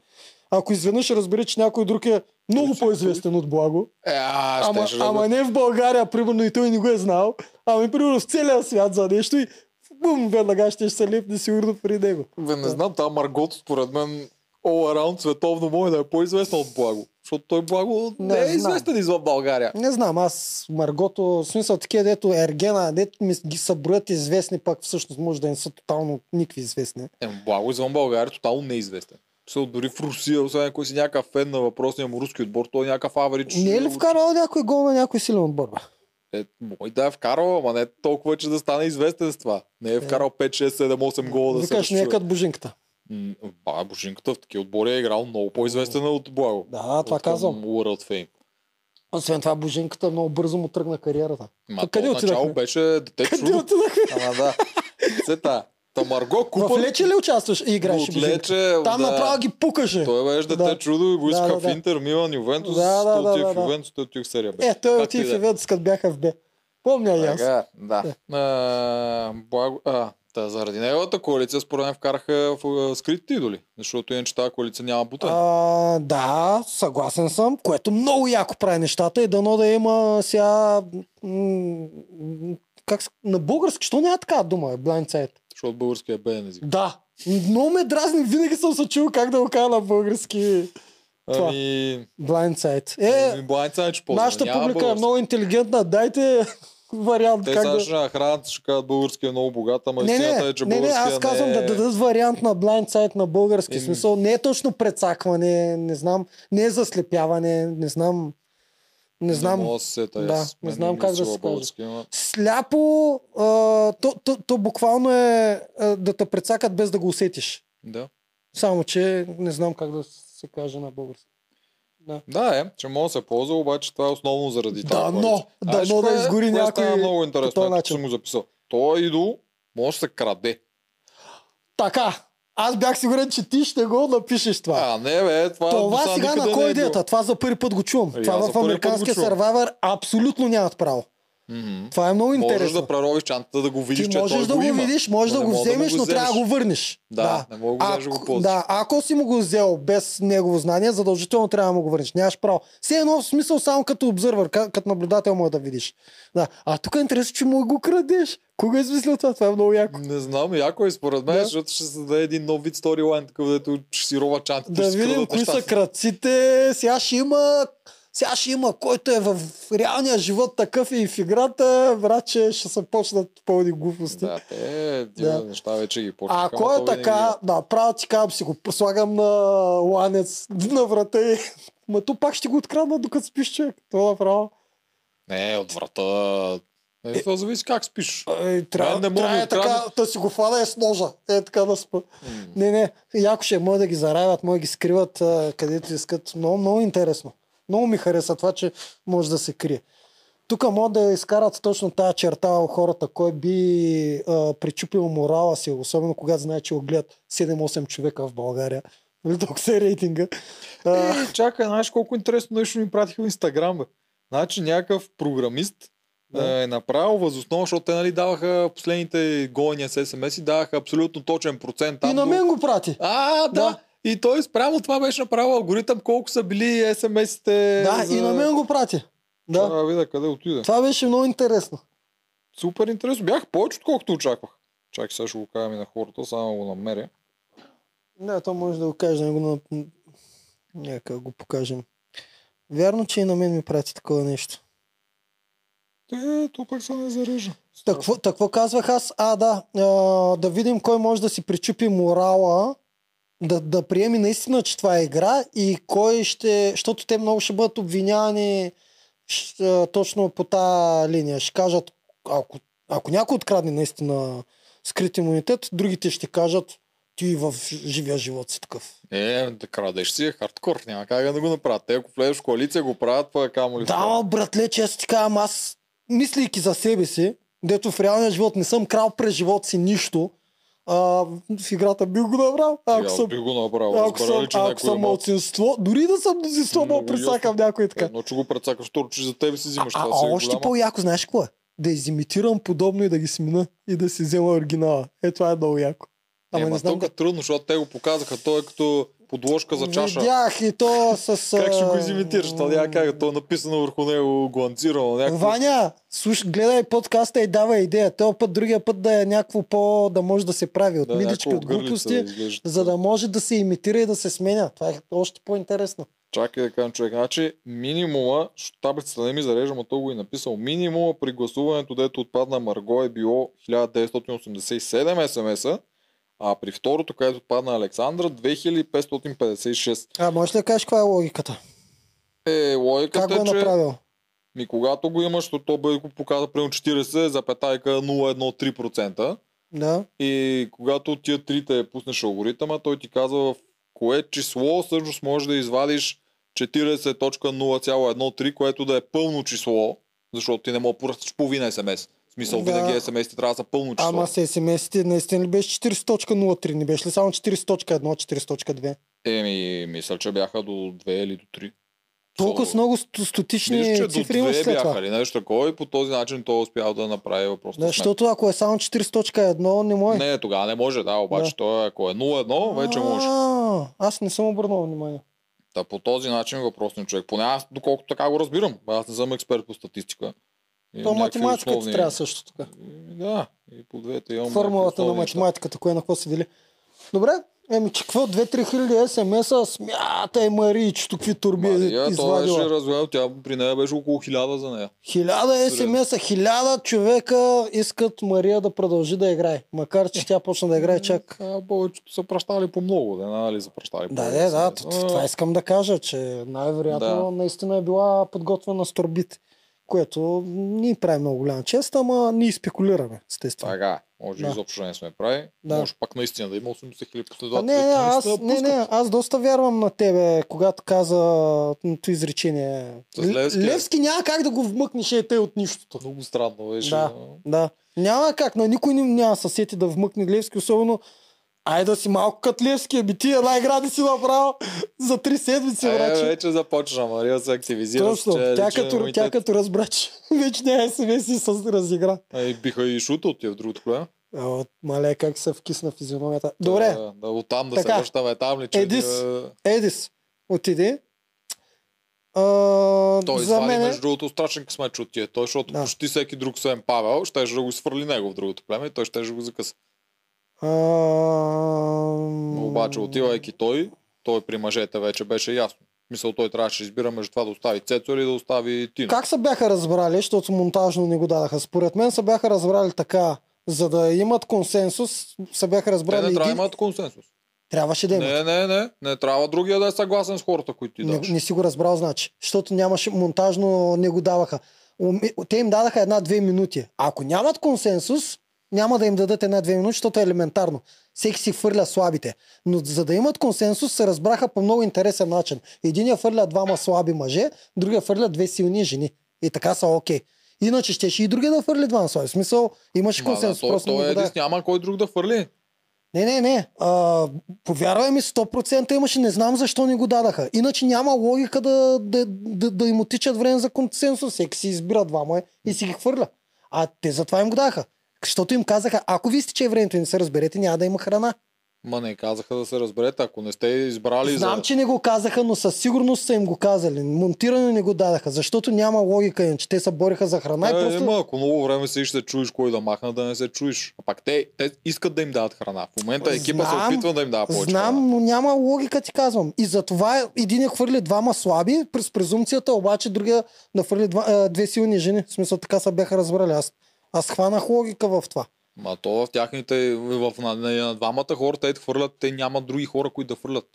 Ако изведнъж разбере, че някой друг е много по-известен от Благо, Е, а, ама, да ама не в България, примерно и той не го е знал, ами примерно в целия свят за нещо и бум, веднага ще се лепне сигурно при него. Бе, не знам, там Маргото според мен all around световно може да е по-известна от Благо. Защото той Благо не, Не е известен извън България. Не знам, аз Маргото, в смисъл такива, дето Ергена, дето ми ги съброят известни, пак всъщност може да не са тотално никакви известни. Е, Благо извън България е тотално неизвестен. Се дори в Русия, освен ако си някакъв фен на въпросния му руски отбор, той е някакъв аверич. Не е ли вкарал някой гол на някой силен отбор? бе? Е, мой да е вкарал, ама не толкова, че да стане известен с това. Не е вкарал 5, 6, 7, 8 гола да Викаш, се не е като Божинката. Ба, Божинката в такива отбори е играл много по-известен от Благо. Да, да, това От казвам. World Fame. Освен това, Божинката много бързо му тръгна кариерата. Ма Та къде отначало беше дете Къде чудо. Ама да. Сета. Та Марго В. Лече ли участваш и играеш От? Лече, Там да. направо ги пукаше. Той беше дете Да. чудо и го Да, искаха да, в да. Интер, Милан, Ювентус. Да, да, да, да, да. Ювентус, той отива в серия Б. Е, той и в да е. Евентус, като бяха в Б. Помня и аз. Да. А, благо... а, та, заради неговата коалиция, според мен, вкараха в скритите идоли. Защото иначе тази коалиция няма бутан. А, да, съгласен съм, което много яко прави нещата и дано да има сега... м, Как, на български, що няма така дума, е blindside? Защото българския е беден език. Да. Много ме дразни, винаги съм се чул как да го кажа на български Това. Ами... blindside. Е, Ами, Блайнца, че нашата публика е български. много интелигентна, дайте вариант Те как сега да... ще нахранят, ще кажат българския е много богат, ама Не, истината е, че не, не, аз казвам не да е... дадат вариант на blindside на български. Еми. Смисъл, не е точно прецакване, не знам, не е заслепяване, не знам, не знам. Не да се сета, Да, аз. не знам как да се каже. български, ама- Сляпо, а, то, то, то буквално е а, да те прецакат без да го усетиш. Да. Само, че не знам как да се каже на български. Да. Да, е, че може да се ползва, обаче това е основно заради Да, тази но, да, но да кое- изгори кое някой става много по интересно, начин. съм го записал. Той идол може да се краде. Така, аз бях сигурен, че ти ще го напишеш това. А, не бе, това, Това сега на кой е идеята? Това за първи път го чувам. Това в американския сервайвър абсолютно нямат право. Мгм. Това е много Можеш интересно. да преровиш чантата, да го видиш, Ти че можеш той да го има. видиш, можеш но да го вземеш, му но трябва да го върнеш. Да, не мога да го вземеш да го ползваш. Да, ако си му го взел без негово знание, задължително трябва да му го върнеш. Нямаш право. Все едно в смисъл само като обзървър, ка- като наблюдател може да видиш. Да. А тук е интересно, че му го крадеш. Кога е измислил това? Това е много яко. Не знам, яко е според мен, Да. защото ще се даде един нов вид сторилайн, такъв, дето ще си рова чантата. Да видим кои са кръците. Сега ще има сега ще има, който е в реалния живот такъв и в играта, братче, ще се почнат пълни глупости. Да, те Да. неща вече ги почнаха. А ако е така, да, правя ти казвам си го, слагам на ланец на врата и... Ма то пак ще го открадна докато спиш човек. Това направо. Не, от врата. Не, това зависи как спиш. Е, трябва, не трябва да е така, да си го фана е с ножа. Е така да спа. М. Не, не, яко ще може да ги заравят, може да ги скриват където искат. Много, много интересно. Много ми хареса това, че може да се крие. Тук могат да изкарат точно тази черта у хората, кой би а, причупил морала си, особено когато знае, че го гледат 7-8 човека в България. Нали толкова се е рейтинга. А, Е, чакай, знаеш колко интересно нещо ми пратиха в Инстаграм, бе. Значи някакъв програмист Да. е направил възоснова, защото те нали даваха последните гонения с СМС и даваха абсолютно точен процент. И на мен го прати. А, да. Да. И той спрямо това беше направил алгоритъм колко са били СМС-ите. Да, и на мен го прати. Да. Да, видя къде отиде. Това беше много интересно. Супер интересно. Бях повече, отколкото очаквах. Чакай, сега ще го кажа и на хората, само го намеря. Не, то може да го кажа, да го на... Нека го покажем. Вярно, че и на мен ми прати такова нещо. Е, то пък се не зарежа. Какво, какво казвах аз? А, да. А, да видим кой може да си причупи морала, да, да приеми наистина, че това е игра и кой ще... Защото те много ще бъдат обвинявани щ- а, точно по тази линия. Ще кажат, ако, ако някой открадне наистина скрит имунитет, другите ще кажат, ти в живия живот си такъв. Е, да крадеш си е хардкор. Няма как да го направят. Те ако влезеш в коалиция го правят, па е камо ли Да, братле, често ти казвам, аз, мислейки за себе си, дето в реалния живот не съм крал през живота си нищо, а, в играта би го направил. Ако съм, би го направил. ако съм, че ако съм младсинство, дори да съм мнозинство, мога пресакам някой така. Едно, че го прецакаш, второ, че за тебе си взимаш. А, а си е още по-яко, знаеш какво е? Да изимитирам подобно и да ги смена и да си взема оригинала. Е, това е много яко. Ама Ама не знам тук е трудно, защото те го показаха. Той е като подложка за чаша. Видях и то с... Как ще го изимитираш? Това няма как. То е написано върху него, гланцирано. Някакво... Ваня, слуш, гледай подкаста и давай идея. Този път, другия път да е някакво по... да може да се прави от да, милички, от глупости, да за да може да се имитира и да се сменя. Това е още по-интересно. Чакай да кажем човек. Значи минимума, защото таблицата не ми зарежда, но той го е написал. Минимума при гласуването, дето отпадна Марго е било 1987 смс а при второто, където отпадна Александра, 2556. А, можеш ли да кажеш каква е логиката? Е, логиката Как го е е, че направил? ми, когато го имаш, то той го показва примерно 40, запетайка 0,13%. Да. И когато тия трите пуснеш алгоритъма, той ти казва в кое число всъщност можеш да извадиш 40.013, което да е пълно число, защото ти не мога да поръстиш половина смс. Смисъл, Да. винаги ти трябва да са пълно число. Ама с SMS-ите наистина ли беше 40.03? Не беше ли само 40.1, 40.2? Еми, мисля, че бяха до 2 или до 3. Толкова с много сто- стотични Мисля, че до цифри имаш 2 след бяха това. нещо такова и по този начин той е успял да направи въпроса. Да, защото ако е само 40.1, не може. Не, тогава не може, да, обаче Да. той ако е 0-1, вече може. Аз не съм обърнал внимание. Та по този начин въпросният човек. Поне аз, доколкото така го разбирам. Аз не съм експерт по статистика. То математиката основни- трябва също така. Да, и по двете имам Формулата на математиката, кое на какво се дели. Добре, еми че какво, 2-3 хиляди смс-а, смятай Маричето, какви турби е Мария, това беше извадила. развел, тя при нея беше около хиляда за нея. Хиляда смс-а, хиляда човека искат Мария да продължи да играе. Макар, че тя почна да играе чак. А, повечето са пращали по много, да, нали са пращали по Да, да, да, това искам да кажа, че най-вероятно наистина е била подготвена с турбите. Което ни прави много голяма чест, ама ние спекулираме, естествено. Така, може Да. изобщо не сме прави. Да. Може пак наистина да има 80 хиляди последователи. не, не, аз, не, не, аз доста вярвам на тебе, когато каза то изречение. Левски. Левски няма как да го вмъкнеш е те от нищото. Много странно беше. Да. но- Да. Няма как, на никой няма да се сети да вмъкне Левски, особено Ай да си малко катлевски, би ти една игра да си направил за три седмици, Е, врачи. вече започна, Мария се активизира. Точно, че, тя, че като, момите- тя като разбра, че вече няма СМС и се разигра. Е, биха и шута от тия в другото коле. Мале, как се вкисна физиономията. Добре, Да, да оттам да Така. се връщаме там ли, че... Едис. е, Едис, отиди. А, Той за извади мен между другото страшен късмет от тия. Той, защото Да. почти всеки друг освен Павел, ще да го свърли него в другото племе и той ще да го закъса. А... Но обаче отивайки той, той при мъжете вече беше ясно. Мисъл, той трябваше да избира между това да остави Цецо или да остави Тино. Как се бяха разбрали, защото монтажно не го дадаха? Според мен се бяха разбрали така, за да имат консенсус, се бяха Те разбрали. не трябва да имат консенсус. Трябваше да имат. Не, не, не. Не трябва другия да е съгласен с хората, които ти Не, даваш. не си го разбрал, значи. Защото нямаше монтажно, не го даваха. Те им дадаха една-две минути. Ако нямат консенсус, няма да им дадат една-две минути, защото е елементарно. Всеки си хвърля слабите. Но за да имат консенсус, се разбраха по много интересен начин. Единия хвърля двама слаби мъже, другия хвърля две силни жени. И така са окей. Иначе щеше и другия да хвърли двама слаби. В смисъл, имаше Ма, да, консенсус. той, просто той го е. Едис, няма кой друг да фърли. Не, не, не. А, повярвай ми, 100% имаше. Не знам защо не го дадаха. Иначе няма логика да, да, да, да им отичат време за консенсус. Всеки си избира двама и си ги хвърля. А те затова им го даха. Защото им казаха, ако ви изтече времето и не се разберете, няма да има храна. Ма не казаха да се разберете, ако не сте избрали Знам, за... че не го казаха, но със сигурност са им го казали. Монтирано не го дадаха, защото няма логика им, че те се бориха за храна. и Е, просто... има, ако много време си ще се чуеш кой да махна, да не се чуеш. А пак те, те искат да им дадат храна. В момента екипа се Знам, опитва да им дава повече Знам, храна. но няма логика, ти казвам. И затова един е хвърли двама слаби, през презумцията, обаче другия да хвърли два, е, две силни жени. В смисъл така се бяха разбрали. Аз, аз хванах логика в това. Ма то в тяхните, в, на, на, на двамата хора, те хвърлят, те нямат други хора, които да хвърлят.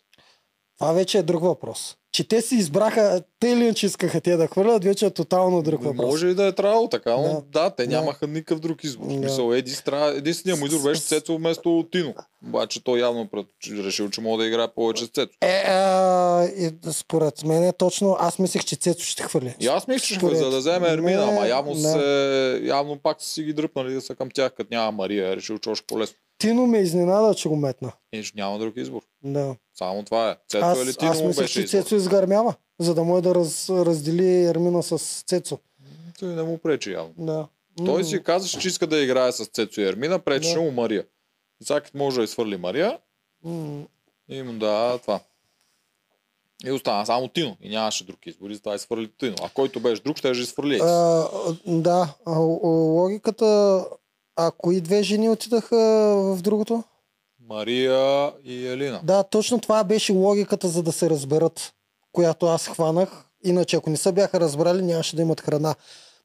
Това вече е друг въпрос. Че те си избраха, те или иначе искаха те да хвърлят, вече е тотално друг въпрос. Може и да е трябвало така, но Да. да, те Да. нямаха никакъв друг избор. Да. смисъл, Едис трябва, единственият му избор беше Цецо вместо Тино. Обаче той явно пред, решил, че може да играе повече с Цецо. Е, а, и, според мен е точно, аз мислех, че Цецо ще хвърли. И аз мисля, че Според за да вземе Ермина, ама явно, да. се, явно пак са си ги дръпнали да са към тях, като няма Мария, е решил, че още по-лесно. Тино ме изненада, че го метна. И няма друг избор. Да. Само това е. Цецо Аз, или Тино аз мислех, че. Цецо изгърмява, за да може да раз, раздели Ермина с Цецо. Той не му пречи явно. Да. Той си каза, че иска да играе с Цецо и Ермина, пречеше Да. му Мария. И сега като може да изхвърли Мария м, и му да това. И остана само Тино. И нямаше друг избор. И затова изхвърли Тино. А който беше друг, ще да изхвърли. А, да, а, логиката, а кои две жени отидаха в другото? Мария и Елина. Да, точно това беше логиката, за да се разберат, която аз хванах. Иначе, ако не се бяха разбрали, нямаше да имат храна.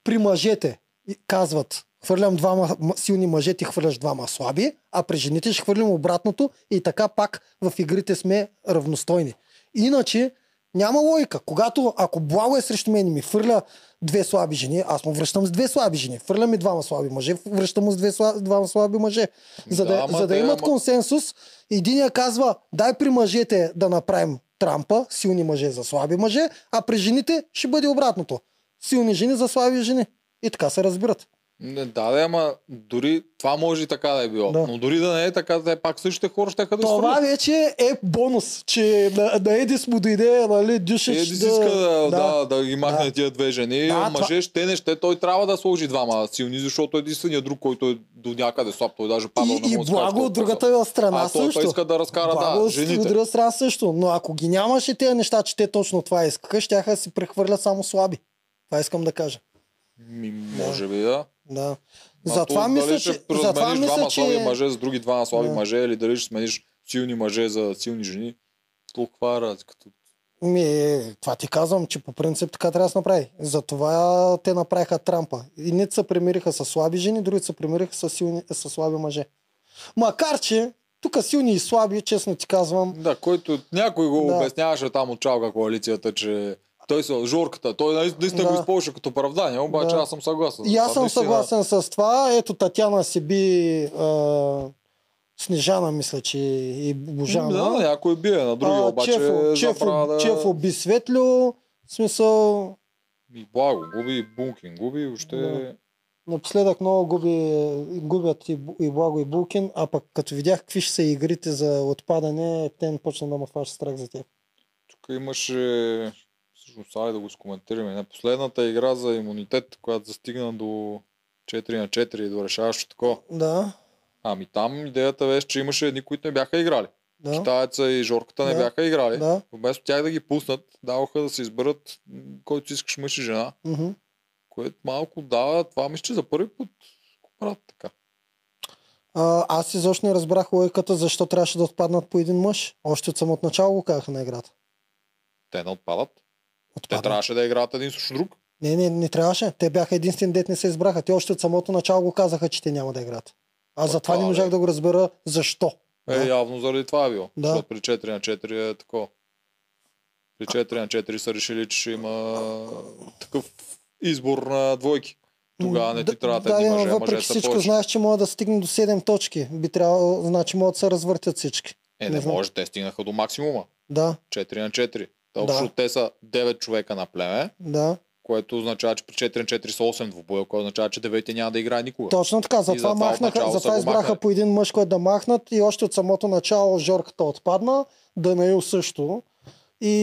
При мъжете и- казват, хвърлям двама силни мъже, ти хвърляш двама слаби, а при жените ще хвърлим обратното и така пак в игрите сме равностойни. Иначе няма логика. Когато, ако Благо е срещу мен и ми хвърля две слаби жени, аз му връщам с две слаби жени. Хвърля ми двама слаби мъже, връщам му с две сла, двама слаби мъже. За да, Да, за да те, имат ама- консенсус, единия казва, дай при мъжете да направим трампа, силни мъже за слаби мъже, а при жените ще бъде обратното. Силни жени за слаби жени. И така се разбират. Не, да, да, ама дори това може и така да е било. Да. Но дори да не е така, те пак същите хора ще да Това изхвърлят. вече е бонус, че на, на Едис му дойде, нали, Дюшич Едис иска да, да, да, ги махне Да. тия две жени. Да, Да, това- мъже ще не ще. Той трябва да сложи двама силни, защото единственият друг, който е до някъде слаб, той даже Павел И, не и да благо от другата страна А той също. иска да разкара, Благо да, от жените. друга страна също. Но ако ги нямаше тези неща, че те точно това искаха, щяха да си прехвърлят само слаби. Това искам да кажа. Ми, може би да. Да. Затова то мисля, дали че... ще Затова мисля, двама слаби че... мъже с други двама слаби Да. мъже или дали ще смениш силни мъже за силни жени. То каква е разликата? Ми, това ти казвам, че по принцип така трябва да се направи. Затова те направиха Трампа. Едните се примириха с слаби жени, другите се примириха с, силни, с слаби мъже. Макар, че тук силни и слаби, честно ти казвам, Да, който някой го Да. обясняваше там от чалга коалицията, че той се Жорката, той наистина Да. го използваше като оправдание, обаче Да. аз съм съгласен. И аз съм съгласен с това. Ето Татяна си би а, Снежана, мисля, че и Божана. Да, някой бие на другия, А, обаче Чефо, Чефо, Чефо, да... Чефо би Светлю. В смисъл, И благо, губи и Бункин, губи и въобще... Да. Напоследък много губи, губят и, и Благо и Булкин, а пък като видях какви ще са игрите за отпадане, те почна да ме фаща страх за тях. Тук имаше, всъщност, айде да го скоментираме, не последната игра за имунитет, която застигна до 4 на 4 и до решаващо такова. Да, Ами там идеята беше, че имаше едни, които не бяха играли. да, Китаеца и Жорката не Да. бяха играли. да. Вместо тях да ги пуснат, даваха да се изберат който си искаш мъж и жена, Мгм. което малко дава, това мисля, че за първи път правят така. А, аз изобщо не разбрах логиката защо трябваше да отпаднат по един мъж. Още от самото начало го казаха на играта. Те не отпадат. Те Отпаднат. трябваше да играят един срещу друг. Не, не, не трябваше. Те бяха единствен дет не се избраха. Те още от самото начало го казаха, че те няма да играят. Аз затова не можах бе. да го разбера защо. Е, Да. явно заради това е било. Да. Защото при 4 на 4 е такова. При 4 на 4 са решили, че ще има такъв избор на двойки. Тогава не ти Да- трябват да, но мъже, въпреки всичко, повече. знаеш, че могат да стигне до 7 точки. Би трябвало, значи могат да се развъртят всички. Е, не не може, те стигнаха до максимума. Да, 4 на 4. Та Да. общо те са 9 човека на племе, да. което означава, че при 4 на 4 са 8 двубоя, което означава, че 9 няма да играе никога. Точно така. Затова, затова махнаха, затова избраха махнали. по един мъж, който да махнат и още от самото начало Жорката отпадна, Данаил също. И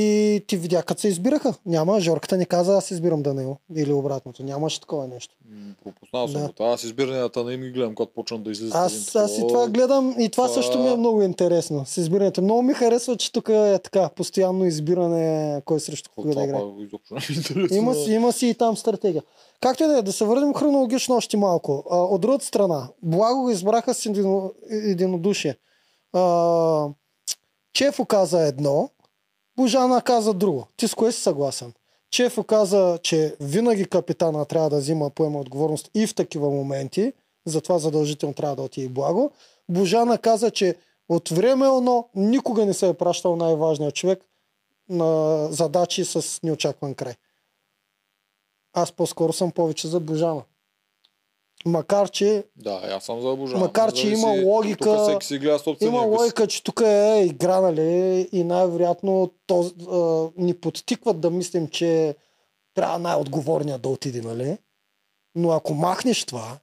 ти видя като се избираха. Няма, Жорката не каза, аз избирам Данаил. Или обратното. Нямаше такова нещо. М, Пропуснал съм Да. го. Аз избиранията не им ги гледам, когато почнат да излизат. един Аз, аз и това гледам и това Това- също ми е много интересно с избирането. Много ми харесва, че тук е така, постоянно избиране кой срещу кого да играе. ми е. Има, има си и там стратегия. Както и да е, да се върнем хронологично още малко. А, от другата страна, Благо го избраха с едино, единодушие. А, Чефо каза едно, Божана каза друго. Ти с кое си съгласен? Чефо каза, че винаги капитана трябва да взима поема отговорност и в такива моменти, затова задължително трябва да отиде Благо. Божана каза, че от време оно никога не се е пращал най-важният човек на задачи с неочакван край. Аз по-скоро съм повече за Божана. Макар, че Да, аз съм за. Макар, че има логика- Тук всеки си гледа има логика, че тук е игра, нали, и най-вероятно то, а, ни подтикват да мислим, че трябва най-отговорният да отиде, нали? Но ако махнеш това,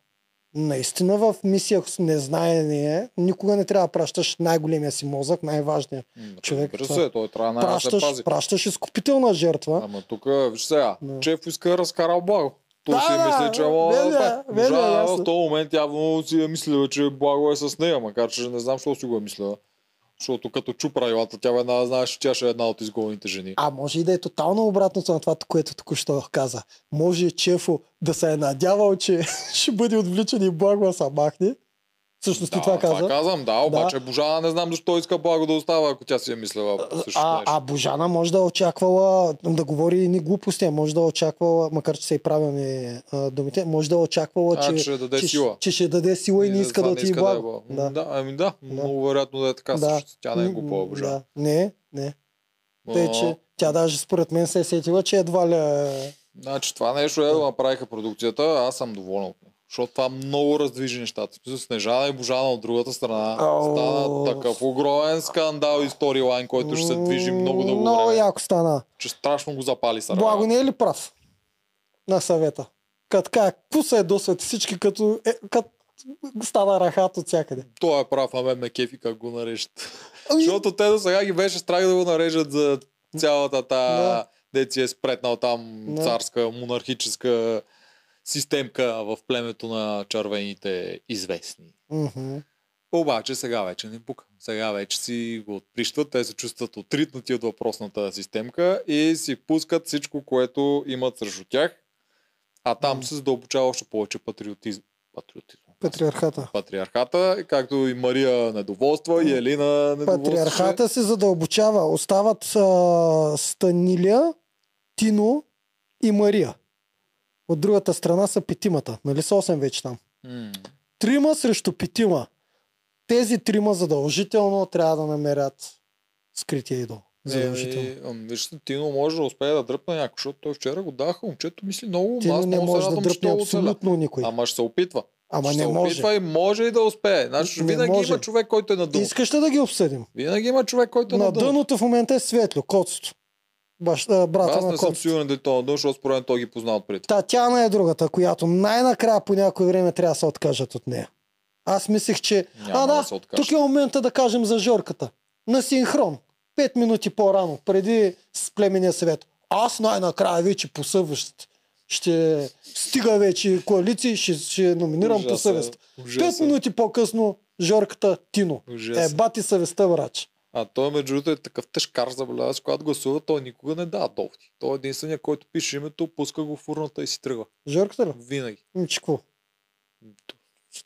наистина в мисия с незнаение, никога не трябва да пращаш най-големия си мозък, най-важния. М, човек, Разбира се, той трябва най- да се Пращаш, пази. пращаш изкупителна жертва. Ама тук, виж сега, Да. Чеф иска разкарал Благо. Той Да, си да, мисли, че ама, е, бе, Божана ясно. в този момент явно си е мислила, че Благо е с нея, макар че не знам, защо си го е мислила. Защото като чу правилата, тя веднага знаеш, че тя ще е една от изгонените жени. А може и да е тотално обратното на това, което току-що каза. Може Чефо да се е надявал, че ще бъде отвличан и Благо се махне. Всъщност ти да, това каза. това казвам, да, обаче Божана не знам защо иска Благо да остава, ако тя си е мислила също А, нещо. а Божана може да е очаквала да говори ни глупости, а може да е очаквала, макар че са и правилни а, думите, може да е очаквала, А, че, че ще даде че, сила. че ще даде сила и не иска да отиде Благо. е Да. да, ами да, много вероятно да е така. Да. също. Тя не е глупава Божана. Да. Не, не. Тъй, че тя даже според мен се е сетила, че едва ли. Значи това нещо е да направиха продукцията, аз съм доволен от него. Защото това много раздвижи нещата. Снежана и Божана от другата страна Ау. стана такъв огромен скандал и сторилайн, който ще се движи много дълго Много време. яко стана. Че страшно го запали сарая. Благо не е ли прав на съвета? Като така, пуса е досвет всички, като, е, като стана рахат от всякъде. Той е прав, а мен ме кефи как го нарежат. Ами, Защото те до сега ги беше страх да го нарежат за цялата та Да. деци е спретнал там Да. царска, монархическа системка в племето на червените известни. мгм. Обаче сега вече не пука. Сега вече си го отприщват, те се чувстват отритнати от въпросната системка и си пускат всичко, което имат срещу тях. А там М. се задълбочава още повече патриотизм. Патриотизм. Патриархата. Патриархата, както и Мария недоволства, и Елина недоволства. Патриархата се задълбочава. Остават а, Станилия, Тино и Мария. От другата страна са петимата. Нали са 8 вече там? М. Трима срещу петима. Тези трима задължително трябва да намерят скрития идол. Задължително. Е, ами, виж, Тино може да успее да дръпне някой, защото той вчера го даха, момчето мисли много, Тино аз не може да дръпне абсолютно никой. Ама ще се опитва. Ама ще не може. опитва и може и да успее. Значи, Не винаги може. има човек, който е на дъното. Искаш ли да ги обсъдим? Винаги има човек, който е на, На дъното. дъното в момента е светло, коцето. Бащ, а, брата Аз на не съм сигурен дали е дъл, защото според мен той ги познава отпред. Татяна е другата, която най-накрая по някое време трябва да се откажат от нея. Аз мислех, че... Няма а, да да, се откажат. тук е момента да кажем за Жорката. На синхрон. Пет минути по-рано, преди с племенния съвет. Аз най-накрая вече по съвест ще стига вече коалиции, ще, ще номинирам по Ужасен, съвест. Пет ужасен. минути по-късно Жорката Тино. Ужасен. Е, бати съвестта, врач. А той между другото е такъв тежкар заболяващ, когато гласува, той никога не дава доводи. Той е единствения, който пише името, пуска го в урната и си тръгва. Жорката ли? Винаги. Че какво?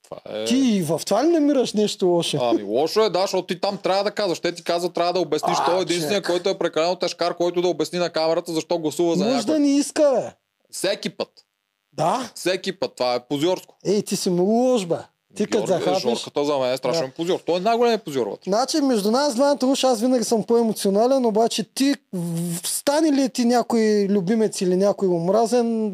Това е... Ти в това ли намираш нещо лошо? Ами лошо е, да, защото ти там трябва да казваш. Те ти казват, трябва да обясниш. А, той е единствения, чек. който е прекалено тежкар, който да обясни на камерата защо гласува за Може някой. да ни иска, бе. Всеки път. Да? Всеки път. Това е позорско. Ей, ти си много лош, бе. Ти като захапиш... Жорката за мен е страшен позор. Той е най-големият позор. Значи, между нас двамата уж аз винаги съм по-емоционален, обаче ти, стане ли ти някой любимец или някой омразен,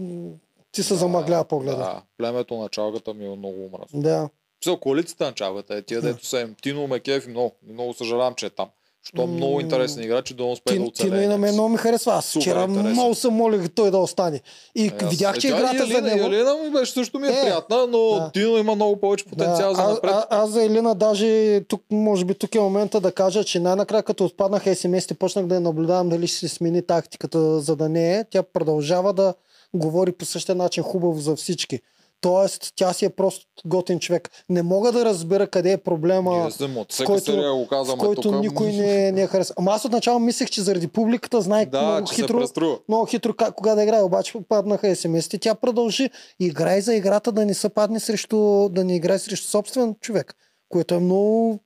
ти се замъглява погледа. Да, племето на чалгата ми е много омразно. Да. Писал коалицията на чалгата е тия, дето са им. Тино ме кефи много. Много съжалявам, че е там. Що е много интересен играч и да успее да оцелее. ти и на мен много ми харесва. Аз Супер вчера интересен. много се молих той да остане. И Е, видях, че е, играта и за Елина, него... Елина ми беше също ми е, Е, приятна, но да. Тино има много повече потенциал за а, напред. а, аз за Елина даже тук, може би тук е момента да кажа, че най-накрая като отпаднаха SMS-те, почнах да я наблюдавам дали ще се смени тактиката, за да не е. Тя продължава да говори по същия начин хубаво за всички. Тоест, тя си е просто готин човек. Не мога да разбера къде е проблема, Ние съм от който, серия го в казваме който тук. никой не, не е хареса. Ама аз отначало мислех, че заради публиката знае Да, много хитро, много хитро как, кога да играе, обаче паднаха SMS-те. Тя продължи. Играй за играта да не се падне срещу, да не играе срещу собствен човек, което е много...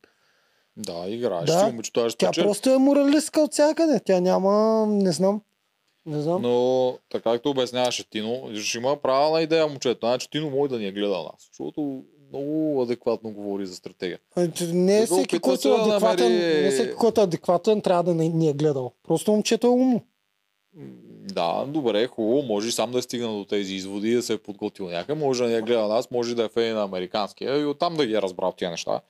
Да, играеш. Да. Е Тя спечели. просто е моралистка от всякъде. Тя няма... Не знам. Не знам. Но, така както обясняваше Тино, ще има правилна идея момчето. Значи Тино може да ни е гледа нас. Защото много адекватно говори за стратегия. А, че Не е всеки, който е да адекватен, намери- не е всеки, който е адекватен, трябва да не, ни е гледал. Просто момчето е умно. Да, добре, хубаво. Може сам да е стигнал до тези изводи, и да се е подготвил някъде. Може да ни е гледа нас, може да е фей на американския и оттам да ги е разбрал тия неща.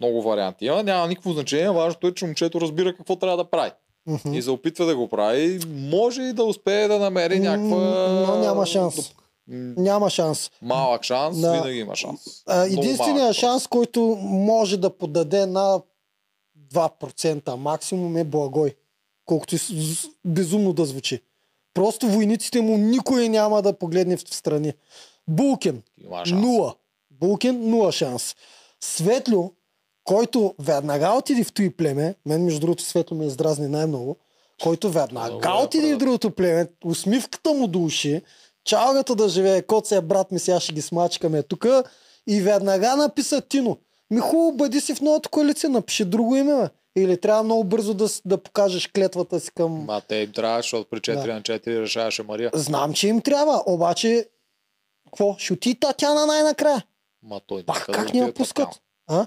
Много варианти има. Няма никакво значение. Важното е, че момчето разбира какво трябва да прави. Мгм. И се опитва да го прави. Може и да успее да намери някаква... Но няма шанс. Няма шанс. Малък шанс, Да. винаги има шанс. Единственият шанс, който може да подаде на 2% максимум е Благой. Колкото безумно да звучи. Просто войниците му никой няма да погледне в страни. Булкин, нула. Булкин, нула шанс. Светло, който веднага отиде в той племе, мен между другото Светло ме издразни най-много, който веднага отиде в другото племе, усмивката му до уши, чалгата да живее, кот се е брат ми, сега ще ги смачкаме тук и веднага написа Тино. Ми хубаво, бъди си в новата коалиция, напиши друго име, бе. Или трябва много бързо да, да покажеш клетвата си към... Ма те им трябва, защото при 4 Да. на 4 решаваше Мария. Знам, че им трябва, обаче... Какво? Ще отиде Татяна най-накрая. Ма той Пак как да ни я пускат? А?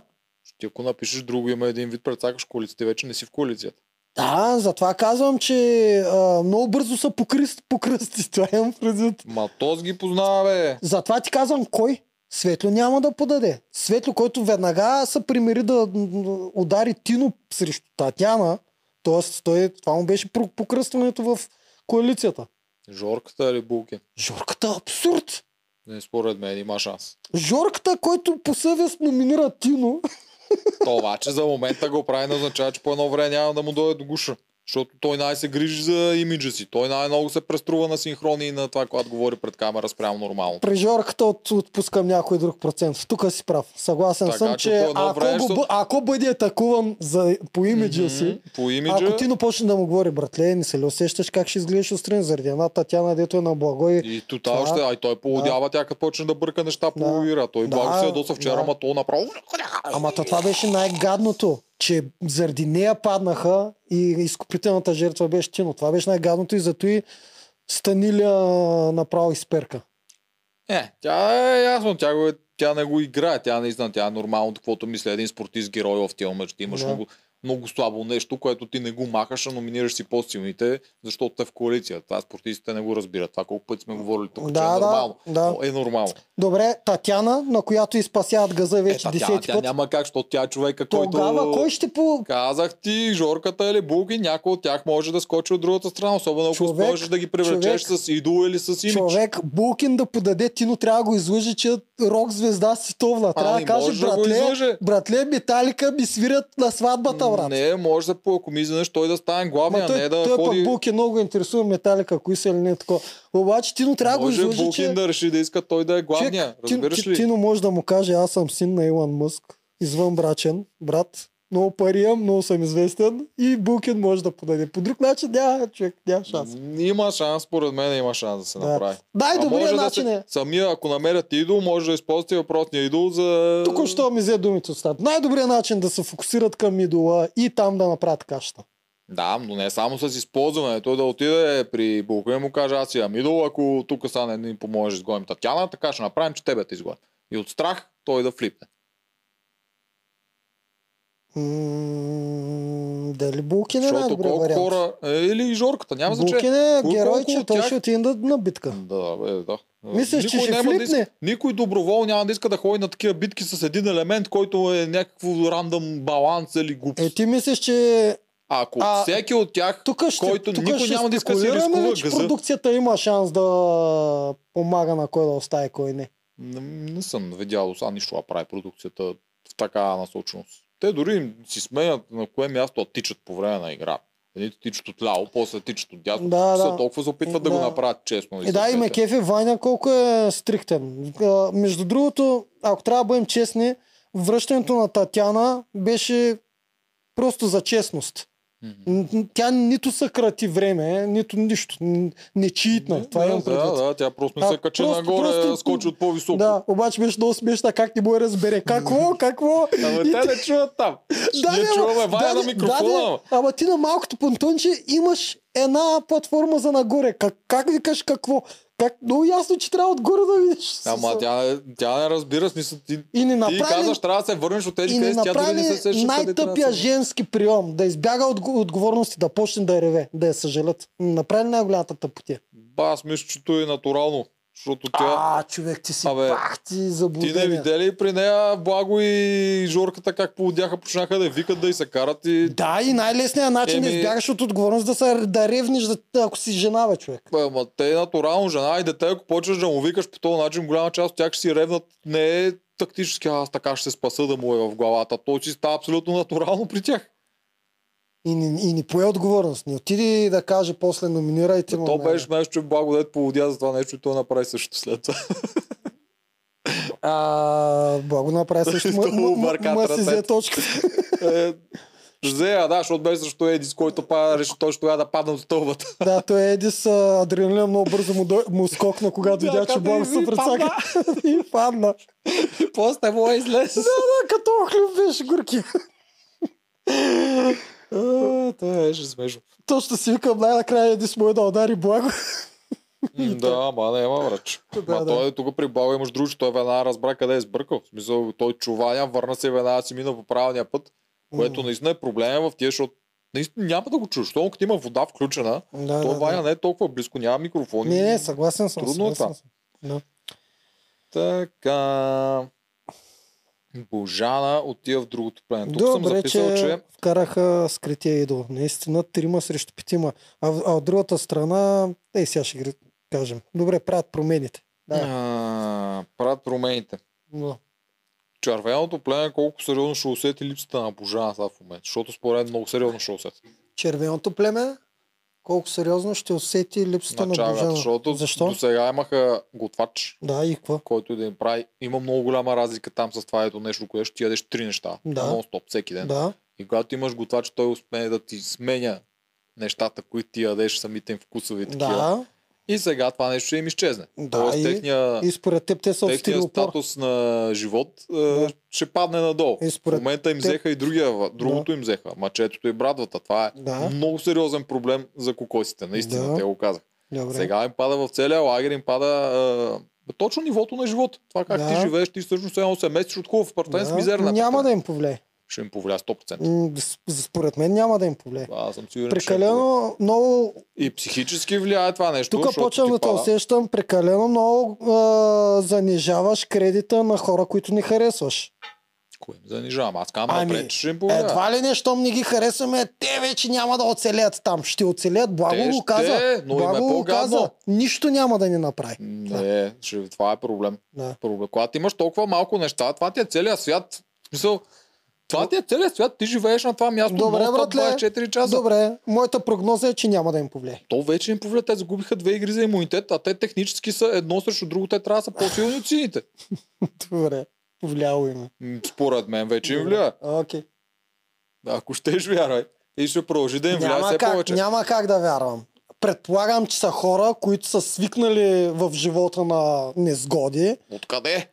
Ти ако напишеш друго име един вид, предсакаш коалицията, вече не си в коалицията. Да, затова казвам, че а, много бързо са покръст, покръсти. Това имам предвид. Ма този ги познава, бе. Затова ти казвам кой. Светло няма да подаде. Светло, който веднага се примери да удари Тино срещу Татяна. Тоест, той, това му беше покръстването в коалицията. Жорката или Булкин? Жорката е абсурд. Не, според мен има шанс. Жорката, който по съвест номинира Тино. То обаче за момента го прави, не означава, че по едно време няма да му дойде до гуша. Защото той най се грижи за имиджа си. Той най-много се преструва на синхрони и на това, когато говори пред камера спрямо нормално. При Жорката от, отпускам някой друг процент. Тук си прав. Съгласен Така, съм, че че ако, време го, бъ- ако бъде атакуван за, по имиджа си. По имиджа. Ако Тино почне да му говори, братле, не се ли усещаш как ще изглеждаш отстрани заради една Татяна, дето е на благо и... И тотал Това- ще, ай той полудява, тя като почне да бърка неща по Да. игра. Той Да, благо се ядоса вчера, да. ама то направо. Ама то това беше най-гадното, че заради нея паднаха и изкупителната жертва беше Тино. Това беше най-гадното и зато и Станиля направо изперка. Не, тя е ясно, тя, го, е- тя не го играе, тя наистина, тя е нормално, каквото мисля един спортист герой в тия мъж. Ти имаш Да. много, много слабо нещо, което ти не го махаш, а номинираш си по-силните, защото те в коалиция. Това спортистите не го разбират. Това колко пъти сме говорили тук, че Да, е да, нормално. да. Е нормално. Добре, Татяна, на която изпасяват газа Е, вече та, тя, десети тя път. няма как, защото тя е човека, Тогава който... кой ще по... Казах ти, Жорката или Булки, някой от тях може да скочи от другата страна, особено ако Човек, можеш да ги привлечеш човек, с идол или с имидж. Човек, Булкин да подаде Тино, трябва да го излъжи, че рок звезда световна. Трябва Ами, да каже, да го братле, излъже. братле, металика ми свирят на сватбата, брат. Не, може да ако ми изведнъж той да стане Ма той, не да той ходи... пък Булкин много го интересува металика, кои са или не такова. Обаче Тино трябва да го излъжи, Булкин че... да реши да иска той да е главния. Тин- Разбираш Ти- ли? Тино може да му каже, аз съм син на Илон Мъск, извън брачен, брат, много пари имам, много съм известен и Булкин може да подаде. По друг начин няма, човек, няма шанс. Има шанс, според мен има шанс да се Да. направи. А Най-добрият може начин да е... се, самия, ако намерят идол, може да използвате въпросния идол за... Току-що ми взе думите от. Най-добрият начин да се фокусират към идола и там да направят кашата. Да, но не само с използване. Той да отиде при Булка и му каже, аз имам идол, ако тук стане ни помогнеш да изгоним Татяна, така ще направим, че тебе те изгоним. И от страх той да флипне. М, Дали Булкин е колко вариант? хора... Е, или и Жорката, няма значение. Булкин е Кой- герой, че той тях- ще отиде на битка. Да, бе, да. Мислиш, че ще няма да флипне? иска, никой добровол няма да иска да ходи на такива битки с един елемент, който е някакво рандъм баланс или глупост. Е, ти мислиш, че Ако А, всеки от тях, тук ще, който тук никой ще няма да иска да си спекулираме ли, рискува че газа. продукцията има шанс да помага на кой да остави, кой не. Не, не съм видял са нищо да прави продукцията в такава насоченост. Те дори им си сменят на кое място тичат по време на игра. Едните тичат от ляво, после тичат от дясно. Да, да. толкова се опитват да. Да. го направят честно. И да, и ме кефи Ваня колко е стриктен. А, Между другото, ако трябва да бъдем честни, връщането на Татяна беше просто за честност. Тя нито съкрати време, нито нищо. Не читна. Това да, имам предвид. да, да, тя просто не се качи просто- нагоре, просто- скочи от по-високо. Да, обаче беше много смешна, как не му разбере. Какво? Какво? Ама те не чуват там. Да, не, чуваме Ваня да, на микрофона. Ама ти на малкото понтонче имаш една платформа за нагоре. Как, как викаш какво? Как, много ясно, че трябва отгоре да видиш. Ама тя, тя не разбира смисъл. Ти, И не ти направи, казваш, трябва да се върнеш от тези и не къде си, тя дори не се сеща трябва най-тъпия да женски прием. Да избяга от отговорности, да почне да реве, да я съжалят. Направи най-голямата тъпотия. Ба, аз мисля, че то е натурално. Защото тя... А, човек, ти си Абе, пах, ти Ти не видели ли при нея Благо и Жорката как поудяха, почнаха да викат да й се карат и... Да, и най-лесният начин Еми- избягаш от отговорност да, се, да ревниш, да, ако си жена, бе, човек. Бе, Ама те е натурално жена и дете, ако почнеш да му викаш по този начин, голяма част от тях ще си ревнат. Не е тактически, аз така ще се спаса да му е в главата. То си става абсолютно натурално при тях. И ни, и ни пое отговорност. Не отиди да каже после номинирайте ме. То беше нещо, че Благо дет поводя за това нещо и той направи също след това. А, Благо направи също. М- Много м- м- бъркат м- си взе точка. Е, Взе да, защото беше също Едис, който па, реши точно тогава да падна от стълбата. да, той Едис а, адреналина много бързо му, му скокна, когато Да, видя, че Благо и се прецака. и падна. После му е излез. Да, като хлюб беше горки. Това беше смешно. Точно си викам най-накрая Едис му е да удари Благо. Да, ама не има врач. Да, Ма да. той тук при Благо имаш друго, че той веднага разбра къде е сбъркал. В смисъл, той чуваня, върна се веднага си мина по правилния път, което М. наистина е проблема в тия, защото наистина няма да го чуеш. Защото като има вода включена, Да, то да, да. не е толкова близко, няма микрофони. Не, не, съгласен съм. Трудно е съгласен това. съм. Да. Така. Божана отива в другото племе. Тук съм Добре, записал, че, че... вкараха скрития идол. Наистина трима срещу петима. А, а от другата страна, ей сега ще кажем. Добре, правят промените. Да. А, правят промените. Но, Червеното племе колко сериозно ще усети липсата на Божана сега в момента. Защото според мен много сериозно ще усети. червеното племе, колко сериозно ще усети липсата на Божана. защото Защо? до сега имаха готвач, Да, и какво? който да им прави. Има много голяма разлика там с това ето нещо, което ще ти ядеш три неща. Да. Нон-стоп, всеки ден. Да. И когато имаш готвач, той успее да ти сменя нещата, които ти ядеш, самите им вкусови такива. Да. И сега това нещо ще им изчезне. Да, Тоест, и- техния, И според теб те са техния статус на живот е, Да. ще падне надолу. И В според момента им теб- взеха и другия, другото им взеха. Мачетото и брадвата. Това е Да. много сериозен проблем за кокосите. Наистина, Да. те го казах. Добре. Сега им пада в целия лагер, им пада а, точно нивото на живота. Това как Да. ти живееш, ти всъщност едно се местиш от хубав апартамент с да. мизерна. Няма да им повлияе. Ще им повлия 100%. М, с- Според мен няма да им повлияе. Аз съм сигурен, че им Прекалено много повлияе. И психически влияе това нещо. Тук почвам да те пада. усещам прекалено много а, занижаваш кредита на хора, които не харесваш. Кое ми занижавам? Аз казвам Ами, напред, че ще им повлияе. Едва ли не, щом не ги харесваме, те вече няма да оцелят там. Ще оцелят, благо Те го ще, каза. но им е благо го каза. Нищо няма да ни направи. Не, ще, това е проблем. Да. проблем. Когато имаш толкова малко неща, това ти е целият свят. В смисъл, това ти е целият свят, ти живееш на това място Добре, братле. 24 часа. Добре, моята прогноза е, че няма да им повлияе. То вече им повлия, те загубиха две игри за имунитет, а те технически са едно срещу друго, те трябва да са по-силни от сините. Добре, повлияло им. е. Според мен вече им влияе. Окей. Ако щеш вярвай. И ще продължи да им влияе Няма все как, повече. няма как да вярвам. Предполагам, че са хора, които са свикнали в живота на незгоди. Откъде?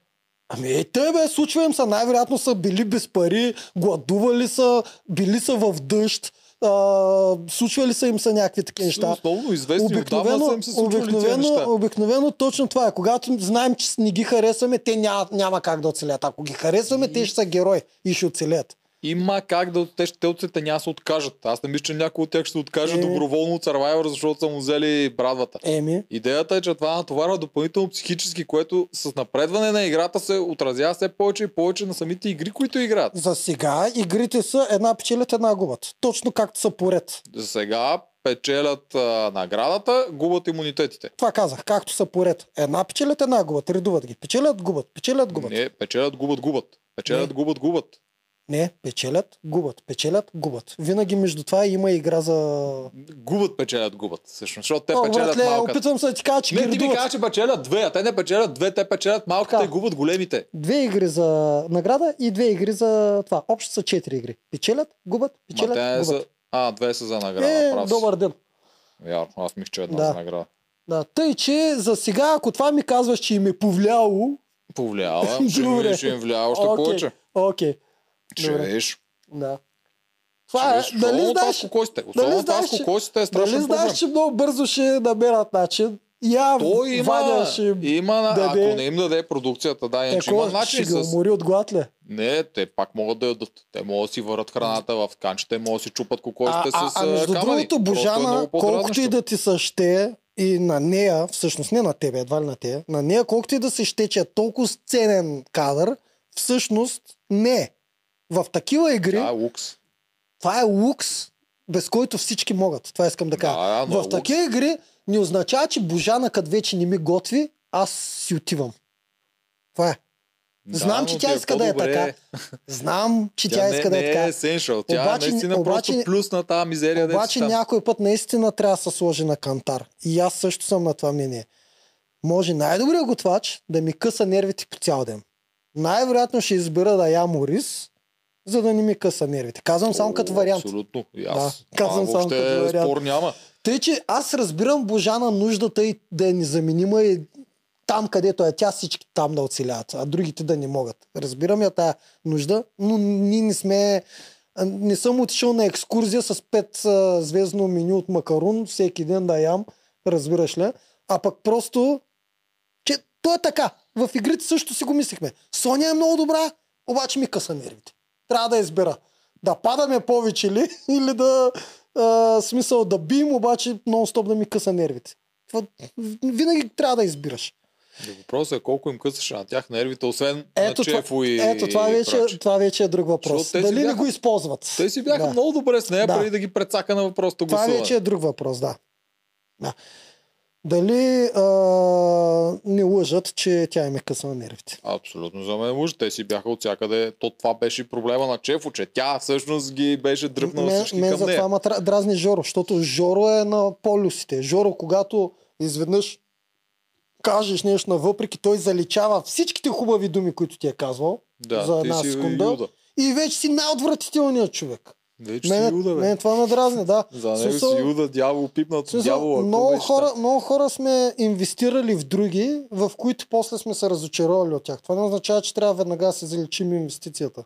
Ами е, те бе, случва им са, най-вероятно са били без пари, гладували са, били са в дъжд, а, случвали са им са някакви такива неща. Основно известни Обикновено, са им се обикновено, неща. обикновено точно това е. Когато знаем, че не ги харесваме, те няма, няма как да оцелят. Ако ги харесваме, те ще са герои и ще оцелят. Има как да те, те от света няма се откажат. Аз не мисля, че някой от тях ще се откаже Е. доброволно от Survivor, защото са му взели брадвата. Еми, Идеята е, че това натоварва допълнително психически, което с напредване на играта се отразява все повече и повече на самите игри, които играят. за сега игрите са една печелят, една губят. Точно както са поред. За сега печелят а, наградата, губят имунитетите. Това казах, както са поред. Една печелят, една губят. Редуват ги. Печелят, губят. Печелят, губят. Не, печелят, губят, губят. Печелят, Не. губят, губят. Не, печелят, губят. Печелят, губят. Винаги между това има игра за... Губят, печелят, губят. Всъщност, защото те О, печелят братле, малката. опитвам се да ти кажа, че Не, ти ми кажа, че печелят две, а те не печелят две, те печелят малката Така. и губят големите. Две игри за награда и две игри за това. Общо са четири игри. Печелят, губят, Ма печелят, не губят. са... А, две са за награда. Е, прав добър ден. Вярно, аз мисля, че е една Да. за награда. Да, тъй, че за сега, ако това ми казваш, че им е повлияло, Повлиява, ще, ми, ще им влияе още окей, повече. Окей, Ще Видиш. да. Това е, дали знаеш, с кокосите. дали знаеш, кокосите е дали страшен проблем. знаеш, че много бързо ще намерят начин. Я Той има, Ваня ще им има даде- ако не им даде продукцията, да, Е, иначе има кой начин ще с... умори от глад ли? Не, те пак могат да ядат. Те могат да си върят храната в канчета, могат да си чупат А, кокосите а, с а между камъни. другото, е Божана, много колкото и да ти се ще, и на нея, всъщност не на тебе, едва ли на тебе, на нея, колкото и да се ще, че е толкова ценен кадър, всъщност не е. В такива игри, Да, е лукс. това е лукс, без който всички могат. Това искам да кажа. Да, е в лукс. такива игри не означава, че Божана, като вече не ми готви, аз си отивам. Това е. Знам, но че тя иска да е така. Знам, че тя, Тя, не, иска да е не така. е essential. Тя Обаче- е наистина обаче- просто плюс на тази мизерия. Обаче там. някой път наистина трябва да се сложи на кантар. И аз също съм на това мнение. Може най-добрият готвач да ми къса нервите по цял ден. Най-вероятно ще избера да ям ориз, за да не ми къса нервите. Казвам само като вариант. Абсолютно. И Да, аз. казвам Това само като вариант. спор няма. Тъй, че аз разбирам Божана нуждата и да е незаменима и там, където е тя, всички там да оцеляват, а другите да не могат. Разбирам я тая нужда, но ние не сме... Не съм отишъл на екскурзия с пет звездно меню от макарун, всеки ден да ям, разбираш ли? А пък просто, че то е така. В игрите също си го мислихме. Соня е много добра, обаче ми къса нервите. Трябва да избера. Да падаме повече ли или да а, смисъл да бием, обаче нон-стоп да ми къса нервите. Това, винаги трябва да избираш. Въпросът е колко им късаше на тях нервите, освен Ето, на това, Чефо и ето това, вече, това вече е друг въпрос. Дали не бяха- го използват? Те си бяха да. много добре с нея, Да. преди да ги прецака на въпросното Това гласуване. вече е друг въпрос, да. да. Дали а, не лъжат, че тя им е късана нервите? Абсолютно за мен лъж. Те си бяха от всякъде. То това беше проблема на Чефо, че тя всъщност ги беше дръпнала Мен, всички мен към за нея. това ма дразни Жоро, защото Жоро е на полюсите. Жоро, когато изведнъж кажеш нещо навъпреки, той заличава всичките хубави думи, които ти е казвал Да, за една секунда. Юда. И вече си най-отвратителният човек. Вече Мен, си Юда, бе. мен това ме дразни, да. За него Смисъл- си Юда, дявол, пипнат Смисъл, дявола. много, хора, много хора сме инвестирали в други, в които после сме се разочаровали от тях. Това не означава, че трябва веднага да се заличим инвестицията.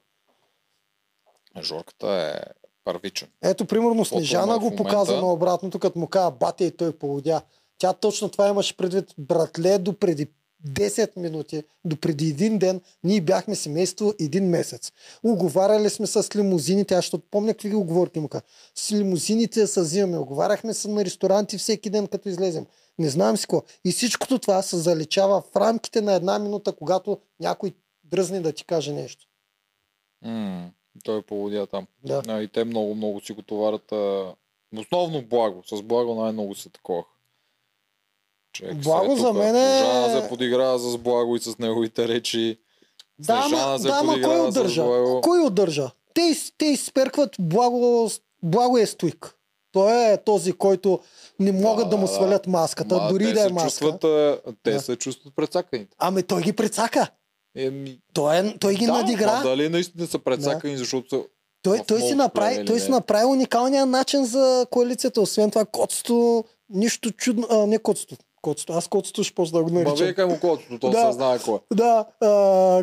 Жорката е първичен. Ето, примерно, Снежана го момента. показа наобратното, като му каза батя и той полудя. Тя точно това имаше предвид. Братле, до преди 10 минути, до преди един ден, ние бяхме семейство един месец. Оговаряли сме с лимузините, аз ще помня какви оговорки имаха. С лимузините се взимаме, оговаряхме се на ресторанти всеки ден, като излезем. Не знам си какво. И всичкото това се заличава в рамките на една минута, когато някой дръзне да ти каже нещо. М, той е поводя там. Да. А, и те много, много си го товарят. А... Основно благо. С благо най-много се такова. Човек, Благо сега за мен е- Жана се подиграва с благо и с неговите речи. Да, се да, ама кой удържа? Кой удържа? Те, те изперкват благо, благо е стойк. Той е този, който не могат да, Да, му да. свалят маската, Ма, дори да е маска. чувстват, те Да. се чувстват прецаканите. Ами той ги прецака. Еми, Той, е, той ги да, надигра. ма дали наистина са прецакани, защото са... Той, той, си направи, той си направи уникалния начин за коалицията. Освен това, котството, нищо чудно. А, не котството. Котството. Аз котството ще почна да го Ма наричам. викай му колкото, то Да. се знае кой. е. Да, а,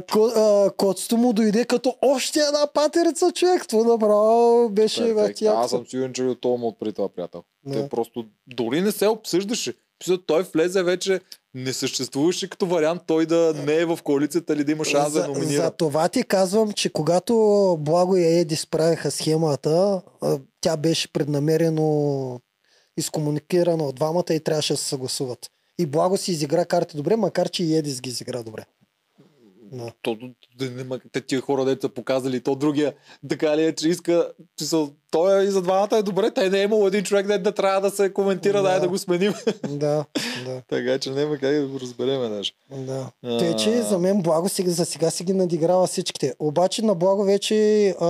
ко, а, котството му дойде като още една патерица човек. Това направо беше в Аз съм сигурен, че от това от при това приятел. Да. Те просто дори не се обсъждаше. Той влезе вече, не съществуваше като вариант той да не е в коалицията или да има шанс да за, номинира. за това ти казвам, че когато Благо и Еди справиха схемата, тя беше преднамерено изкомуникирана от двамата и трябваше да се съгласуват. И Благо си изигра карти добре, макар че и Едис ги изигра добре. Да. То, те тия хора, деца показали, то другия, така ли е, че иска, че са, той е и за двамата е добре, те не е имало един човек, да, да трябва да се коментира, да. Да. дай да го сменим. да, да, така че няма как да го разбереме даже. да. А. Тъй, че за мен Благо сега, за сега си ги надиграва всичките. Обаче на Благо вече а,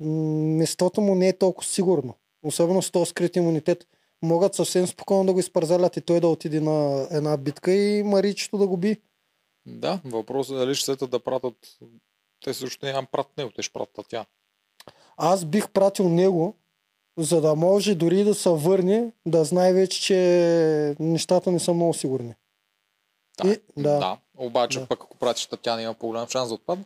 местото му не е толкова сигурно. Особено с този скрит имунитет. Могат съвсем спокойно да го изпързалят и той да отиде на една битка и Маричето да го би. Да, въпросът е дали ще сетят да пратят, те също няма прат него, те ще пратят тя. Аз бих пратил него, за да може дори да се върне, да знае вече, че нещата не са много сигурни. Да, И- да. да. Обаче Да. пък ако пратиш Татяна има по-голям шанс да отпадне.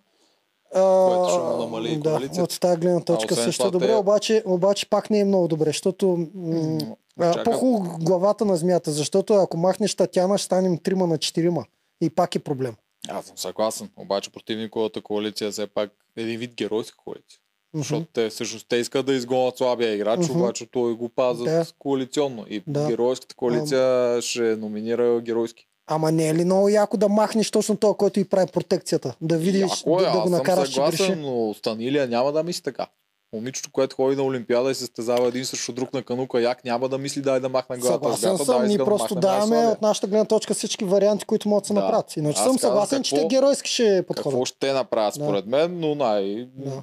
А, Което ще намали да, коалицията. от тази гледна точка освен също е добре, те- обаче, обаче пак не е много добре, защото м- а, по-хубаво главата на змията, защото ако махнеш Татяна, ще станем трима на четирима. И пак е проблем. Аз съм съгласен, обаче противниковата коалиция е все пак един вид геройска коалиция. Мгм. Защото те всъщност те искат да изгонят слабия играч, Мгм. обаче той го пазят Да. коалиционно. И Да. геройската коалиция ще номинира геройски. Ама не е ли много яко да махнеш точно това, който и прави протекцията? Да видиш, Яко е, да, да го накараш, съм че съгласен, греши. но Станилия няма да мисли така. Момичето, което ходи на Олимпиада и се стезава един срещу друг на канука, як няма да мисли дай да махне главата. Съгласен бята, съм, ние да просто махне даваме от нашата гледна точка всички варианти, които могат да се Да. направят. Иначе Аз съм съгласен, че какво- те геройски ще Какво подходят. ще направят Да. според мен, но най... Да.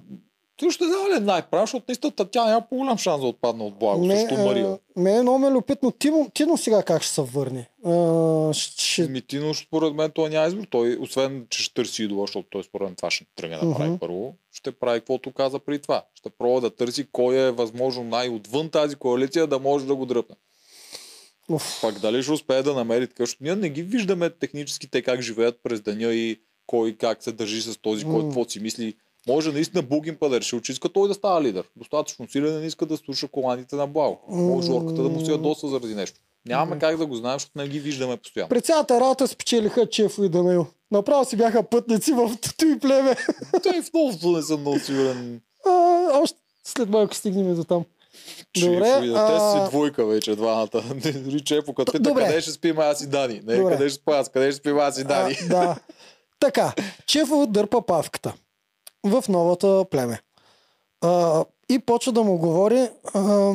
Също не знам ли е най-прав, защото наистина тя няма по-голям шанс да отпадне от благо, Ме, също Мария. а, Ме е много ме любопитно. Тино, Тино сега как ще се върне? А, ще, Митино, според мен, той няма избор. Той, освен, че ще търси идола, защото той според мен това ще тръгне да прави Мгм. първо, ще прави каквото каза при това. Ще пробва да търси кой е възможно най-отвън тази коалиция да може да го дръпне. Уф. Пак дали ще успее да намери така, защото ние не ги виждаме технически те как живеят през деня и кой как се държи с този, кой М. какво си мисли. Може наистина Бугин па да решил, че иска той да става лидер. Достатъчно силен не иска да слуша командите на Благо. Може Жорката да му се ядосва заради нещо. Нямаме как да го знаем, защото не ги виждаме постоянно. При цялата работа спечелиха Чефо и Данаил. Направо си бяха пътници в тото и племе. Той в новото не съм много сигурен. А, още след малко стигнем до там. Добре, ще. Те а- са си двойка вече, двамата. Дори Чепо, като пита Добре. къде ще спим аз и Дани. Не, Добре. къде ще спа аз, къде ще спим аз и Дани. А, да. Така, Чефо дърпа павката в новата племе. А, и почва да му говори. А,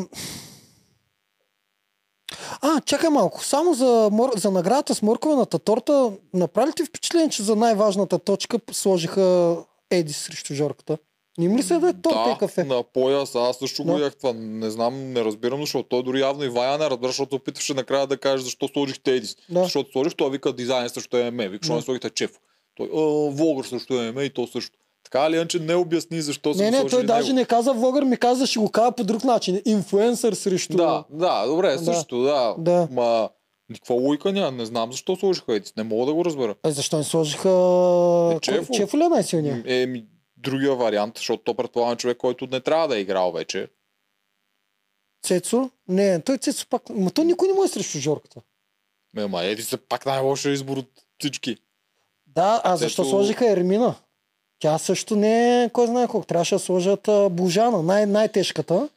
а, чакай малко. Само за, мор... за наградата с морковената торта, направи ти впечатление, че за най-важната точка сложиха Еди срещу Жорката? Не им ли се да е торта да, и кафе? на пояс, аз също Да. го ях това. Не знам, не разбирам, защото той дори явно и Вая не разбира, защото опитваше накрая да каже защо сложихте Едис. Да. Защото сложих, той вика дизайн също е ММ. Вика, защо Да. не сложихте Чеф. Той, а, Волгър също е ММ и то също. Така ли, че не обясни защо са Не, не, той даже него. не каза влогър, ми каза, ще го кажа по друг начин. Инфлуенсър срещу... Да, да, добре, Да. също, да. Да. Ма, никаква лойка няма. Не знам защо сложиха Едис. Не мога да го разбера. А защо не сложиха... Е, Чефо. Чефо ли е най-силният? Е, ми, другия вариант, защото то предполагам човек, който не трябва да е играл вече. Цецо? Не, той Цецо пак... Ма той никой не му е срещу Жорката. Ме, ма Едис е пак най-лошия избор от всички. Да, а защо сложиха Ермина? Тя също не е, кой знае колко. Трябваше да сложат а, Божана, най- най-тежката.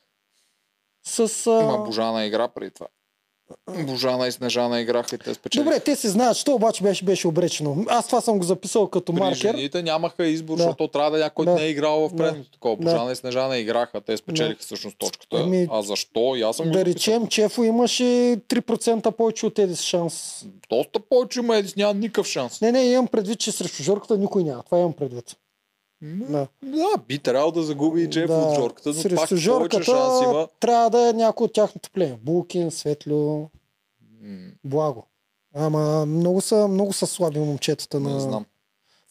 С... А... Има Божана игра преди това. Божана и Снежана играха и те спечелиха. Добре, те се знаят, що обаче беше, беше обречено. Аз това съм го записал като При маркер. жените нямаха избор, Да. защото трябва да е някой, Да. не е играл в Да. предното такова. Да. Божана и Снежана играха, те спечелиха Да. всъщност точката. Ами, а защо? И аз съм го Да записал. речем, Чефо имаше 3% повече от Едис шанс. Доста повече има Едис, няма никакъв шанс. Не, не, имам предвид, че срещу Жорката никой няма. Това имам предвид. Да. Да, би трябвало да загуби и Джеф от Жорката, но пак Срещу повече Жорката шанс има. трябва да е някой от тяхното племе. Булкин, Светлю, М, Благо. Ама много са, много са слаби момчетата. Не На... знам.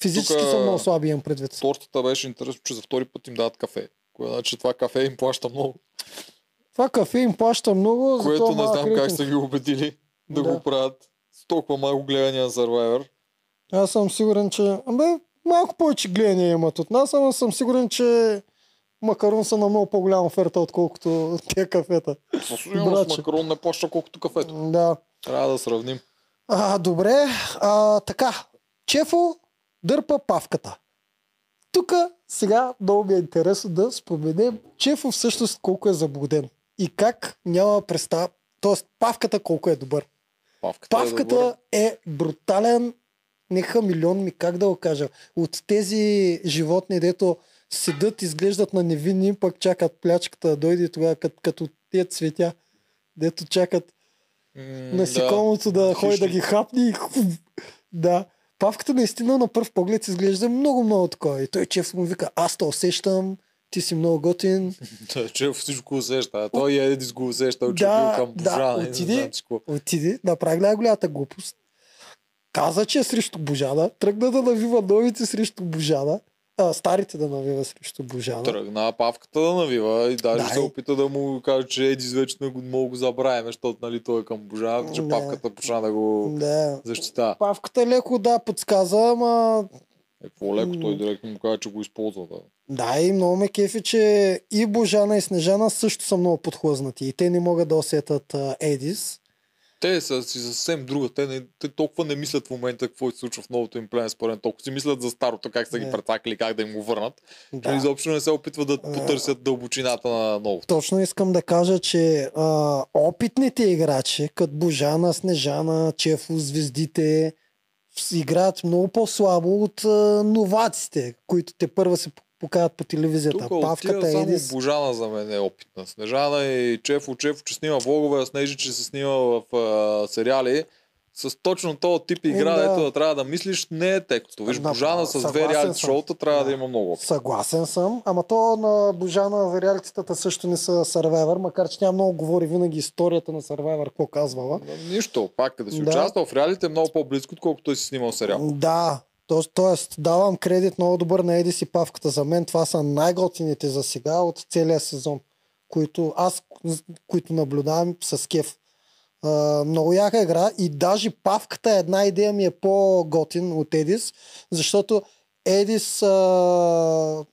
Физически Тука- са много слаби, имам предвид. Тортата беше интересно, че за втори път им дават кафе. Кое значи това кафе им плаща много. Това кафе им плаща много, Което не знам как са ги убедили да, Да. го правят. С толкова малко гледания на Survivor. Аз съм сигурен, че... Абе, малко повече гледания имат от нас, ама съм сигурен, че Макарон са на много по-голяма оферта, отколкото тези кафета. Със сигурност макарон не плаща колкото кафето. Да. Трябва да сравним. А, добре, а, така. Чефо дърпа павката. Тук сега много ми е интересно да споменем Чефо всъщност колко е заблуден. И как няма представа. Тоест, павката колко е добър. Павката, е Павката добър. е брутален, не хамилион ми, как да го кажа. От тези животни, дето седат, изглеждат на невинни, пък чакат плячката да дойде тогава, като, като тези цветя, дето чакат М, насекомото да, да ходи да ги и хуф. Да. Павката наистина на първ поглед изглежда много, много такова. И той чеф му вика, аз те усещам, ти си много готин. Да, че всичко усеща. А той е Едис го усеща, че Да, бил към да, и не отиди. Отиде, направи най-голямата глупост. Каза, че е срещу Божана. Тръгна да навива новите срещу Божана. А, старите да навива срещу Божана. Тръгна павката да навива и даже Да, се опита да му каже, че Едис вече не го мога го забравим, защото нали, той е към Божана, че Да. павката почна да го Да. защита. Павката леко да подсказа, ама Е, по-леко той директно му каза, че го използва. Да. Да, и много ме кефи, че и Божана и Снежана също са много подхлъзнати. И те не могат да усетат Едис. Те са си съвсем друга. Те, не, те толкова не мислят в момента какво се случва в новото им племе, според. Толкова си мислят за старото, как са ги Не. прецакали, как да им го върнат. Да. Да. Изобщо не се опитват да потърсят дълбочината на новото. Точно искам да кажа, че а, опитните играчи, като Божана, Снежана, Чефо, звездите, играят много по-слабо от а, новаците, които те първа се покажат по телевизията. Тук Павката, само Едис. Божана за мен е опитна. Снежана и Чефо, Чефо, че снима влогове, а Снежи, че се снима в а, сериали. С точно този тип игра, да. дето да трябва да мислиш, не е текстов. Виж, Да, Божана с две реалити шоута трябва да. Да. има много опит. Съгласен съм, ама то на Божана реалитетата също не са Survivor, макар че тя много говори винаги историята на Survivor, какво казвала. Но Нищо, пак да си Да. участвал в реалите е много по-близко, отколкото си снимал сериал. Да, то, тоест давам кредит много добър на Едис и Павката. За мен това са най-готините за сега от целия сезон, които аз, които наблюдавам с кеф. Много яка игра и даже Павката една идея ми е по-готин от Едис, защото Едис м-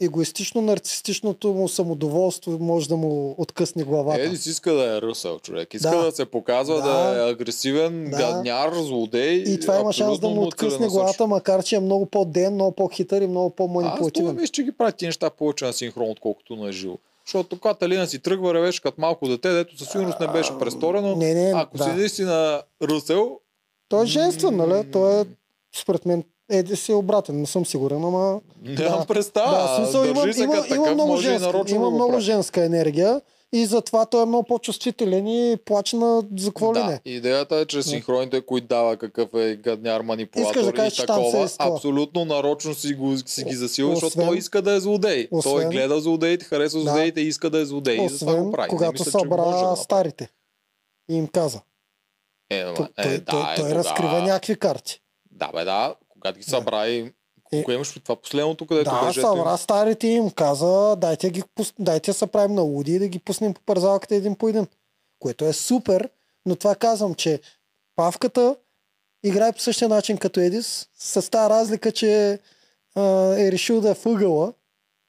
егоистично, нарцистичното му самодоволство може да му откъсне главата. Едис иска да е ръсъл човек. Иска да, Да. се показва да, Да. е агресивен, Да. гадняр, злодей. И това има шанс да му откъсне главата, макар че е много по-ден, много по-хитър и много Аз по-манипулативен. мисля, че ги прави тези неща повече на синхрон, отколкото на живо. Защото Каталина си тръгва, ревеше като малко дете, дето със сигурност не беше престорено. Не, не, Ако да. си наистина Русел, Той е женствен, нали? Той е, според мен, Е обратен, не съм сигурен, ама... нямам представа. Да, смисъл, Държи има, се има, има много, може женска, има да го много женска енергия и затова той е много по-чувствителен и плаче на за какво ли Да, не. идеята е, че синхроните, които дава какъв е гадняр манипулатор Искаш да кажеш, и такова, е абсолютно нарочно си, го, си ги засилва, защото Освен- той иска да е злодей. Той освен- гледа злодеите, харесва Да. злодеите и иска да е злодей. и затова го Освен прави. Когато мисля, може да събра направи. старите и им каза. Е, ама, Той, е, той, да, той, е, той разкрива някакви карти. Да, бе, да. Когато ги събра и... Е. Кое имаш това последното, където Да, беше? събра старите им каза, дайте, ги, дайте се правим на луди и да ги пуснем по парзалката един по един. Което е супер, но това казвам, че Павката играе по същия начин като Едис, с тази разлика, че а, е решил да е въгъла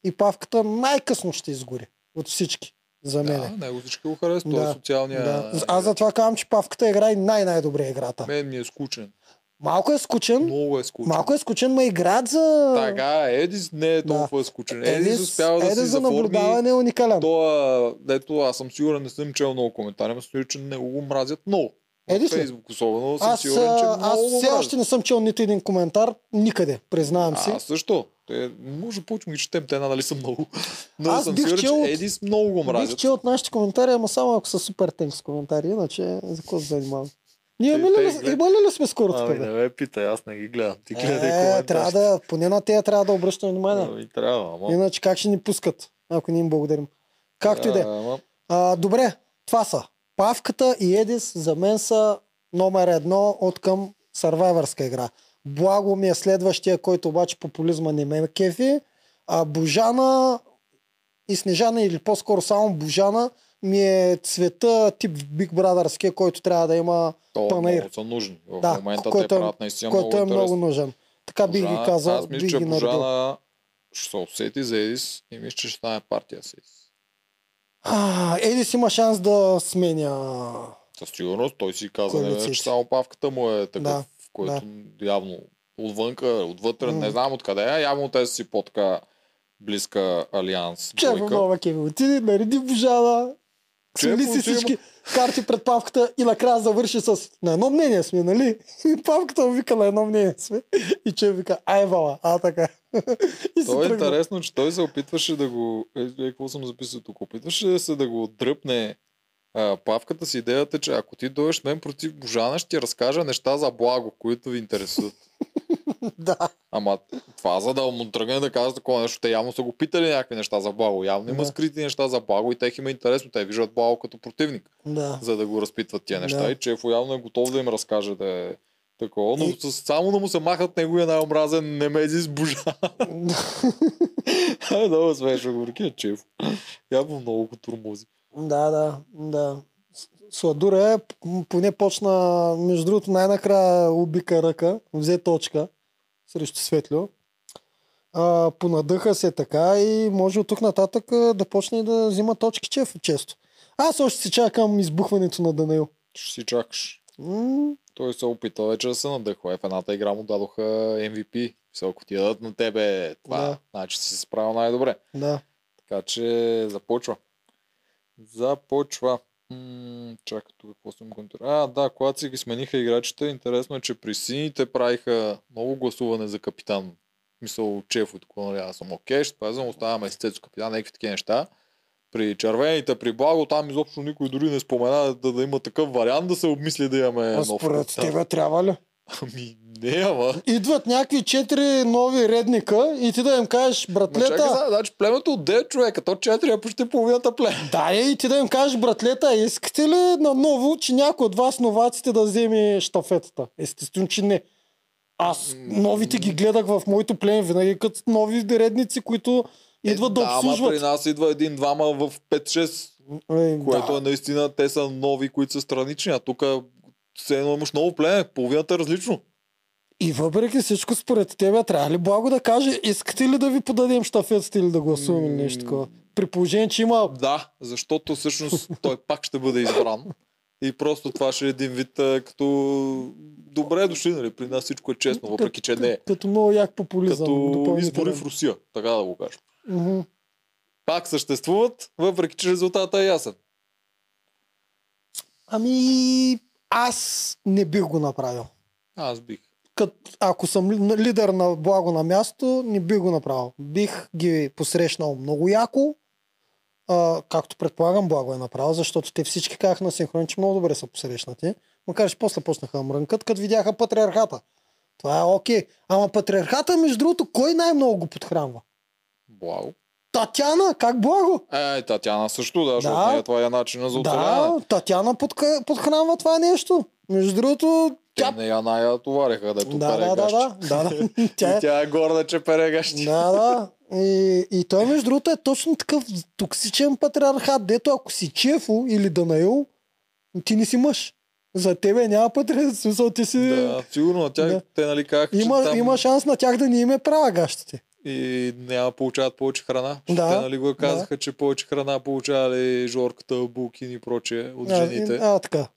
и Павката най-късно ще изгори от всички, за мен. Да, него всички го харесват. Да, Той е социалния... Да. Аз затова казвам, че Павката играе най-най-добре играта. Мен ми е скучен. Малко е скучен. Много е скучен. Малко е скучен, ма играят за... Така, Едис не е толкова скучен. Едис, Едис, успява да Едис си за заформи наблюдаване е уникален. Това, дето аз съм сигурен, не съм чел много коментари, но съм че не го мразят много. Едис? Фейсбук особено съм Аз, сигурен, че а, много аз все още не съм чел нито един коментар никъде, признавам си. Аз също. Те, може да почвам ги четем, те нали са много. Но Аз съм бих сигурен, че от- Едис много го Бих мразят. чел от нашите коментари, ама само ако са супер тенкс коментари, иначе за какво се занимавам? Ние имали ли, глед- имали ли сме скоро Ами така? не бе? ме питай, аз не ги гледам. Ти гледай Е, трябва да, поне на тея трябва да обръщаме внимание. Ами трябва, ама. Иначе как ще ни пускат, ако не им благодарим? Както и да е. А, добре, това са. Павката и Едис за мен са номер едно от към сървайвърска игра. Благо ми е следващия, който обаче популизма не ме кефи. А Божана и Снежана или по-скоро само Божана ми е цвета тип Big Brotherския, който трябва да има То панаир. много са нужни. В Да, момента който те е- правят наистина който е много много интересно. нужен. Така бих ги казал, Аз мисля, че. Божана ще се усети за Едис и мисля, че ще стане партия с Едис. А, Едис има шанс да сменя Със сигурност той си каза, не, че само павката му е такъв, Да, който явно отвънка, отвътре, не знам откъде е, явно те си по-така близка алианс. Двойка. нова Кеви отиде, нареди Божана, Чефо си всички карти пред павката и накрая завърши с на едно мнение сме, нали? И павката му вика на едно мнение сме. И че вика, ай вала, а така. и То е тръгна. интересно, че той се опитваше да го... Е, е, какво съм записал тук? Опитваше се да го дръпне а, павката с идеята, че ако ти дойдеш мен против Божана, ще ти разкажа неща за благо, които ви интересуват. Да. Ама това за да му тръгне да казва такова нещо, те явно са го питали някакви неща за благо. Явно има Да. скрити неща за благо и тех има интересно. Те виждат благо като противник, Да. за да го разпитват тия неща. Да. И Чефо явно е готов да им разкаже да е такова, но И- с, само да му се махат неговия най-омразен немезис Божана. Ай, много смешно го ръки, Чефо. Явно много го турмози. Да, да, да. С- Сладура е, поне почна, между другото, най-накрая убика ръка, взе точка срещу Светлио. А, понадъха се така и може от тук нататък да почне да взима точки чеф, често. Аз още си чакам избухването на Данаил. Ще си чакаш. М, Той се опита вече да се надъхва. Е, в едната игра му дадоха MVP. Все, ако ти дадат на тебе това, Да. значи си се справил най-добре. да. Така че започва. Започва. М- чакай тук, какво съм контрол. А, да, когато си ги смениха играчите, интересно е, че при сините правиха много гласуване за капитан. Мисъл, Чефо и такова, нали, аз съм окей, ще пазам, оставаме Цецо капитан, някакви такива неща. При червените, при Благо, там изобщо никой дори не спомена да, да има такъв вариант да се обмисли да имаме А нов според тебе трябва ли? Ами, не, ама. Идват някакви четири нови редника и ти да им кажеш, Ма чакай братлета, сега, значи племето от 9 човека, то 4 е почти половината племе. Да, е, и ти да им кажеш, братлета, искате ли наново, че някой от вас новаците да вземе штафетата? Естествено, че не. Аз новите ги гледах в моето племе, винаги като нови редници, които идват да, Е, да, ама обслужват. при нас идва един-двама в 5-6, Е, което да. е наистина, те са нови, които са странични, а тук все едно имаш ново племе, половината е различно. И въпреки всичко, според тебе, трябва ли благо да каже, искате ли да ви подадем штафетата или да гласуваме нещо такова? При положение, че има Да, защото всъщност той пак ще бъде избран. И просто това ще е един вид като добре дошли, нали? При нас всичко е честно, въпреки че не е. като много як популизъм. Като избори в Русия, така да го. Мгм. Пак съществуват, въпреки че резултатът е ясен. Ами, аз не бих го направил. Аз бих. Кът, ако съм ли- лидер на благо на място, не бих го направил. Бих ги посрещнал много яко, а, както предполагам благо е направил, защото те всички казаха на синхрон, че много добре са посрещнати. Макар че после почнаха да мрънкат, като видяха патриархата. Това е окей. Ама патриархата, между другото, кой най-много го подхранва? Благо. Татяна, как благо? Е, Татяна също, да, защото Да. да. това е начина за оцеляване. Да, Татяна подка, подхранва това нещо. Между другото, Те тя... не я най-товариха, дето Да, да, да, да, да, да. Тя И е тя е горда, че пере гащи. Да, да. И, и той, между другото, е точно такъв токсичен патриархат, дето ако си Чефо или Данаил, ти не си мъж. За тебе няма патриархат, смисъл ти си... Да, сигурно тях, Да. те нали че Има, там има шанс на тях да не им е права гащите. И няма да получават повече храна. Да, Те нали го казаха, че повече храна получавали Жорката, Булкин и прочее от А, жените. и- а, така.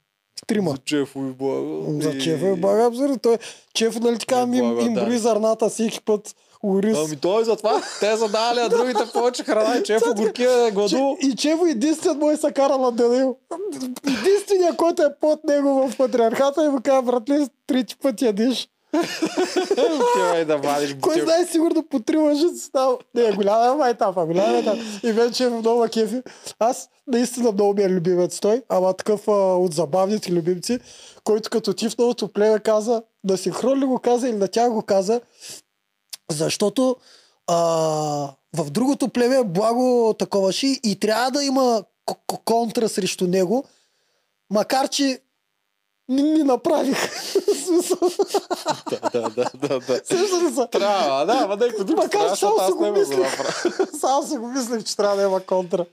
Трима. За Чефо и Благо. За И- Чефо е бага абсурдно. Той, Чефо, нали така, Е, им, Блага, им да. брои зърната всеки път. Ориз. Ами той затова те са дали на другите повече храна и Чефо горкия е гладу. И Чево единственият му е са карал на Данил. Единственият, който е под него в патриархата и му казва, братле, трети път ядиш. Отивай да вадиш Кой знае, сигурно по три лъжици става. Не, голяма е майтапа, голяма е там. И вече е много ма кефи. Аз наистина много ми е любимец той, ама такъв а, от забавните любимци, който като ти в новото племе каза, да синхрон ли го каза или на тях го каза, защото а, в другото племе благо таковаши и трябва да има контра срещу него, макар че не ми направих. Да, да, да, да, да. Сеща ли се? Трябва, да, ама някой друг Макар само си аз го не мислех. направя. Само си го мислех, че трябва да има контра.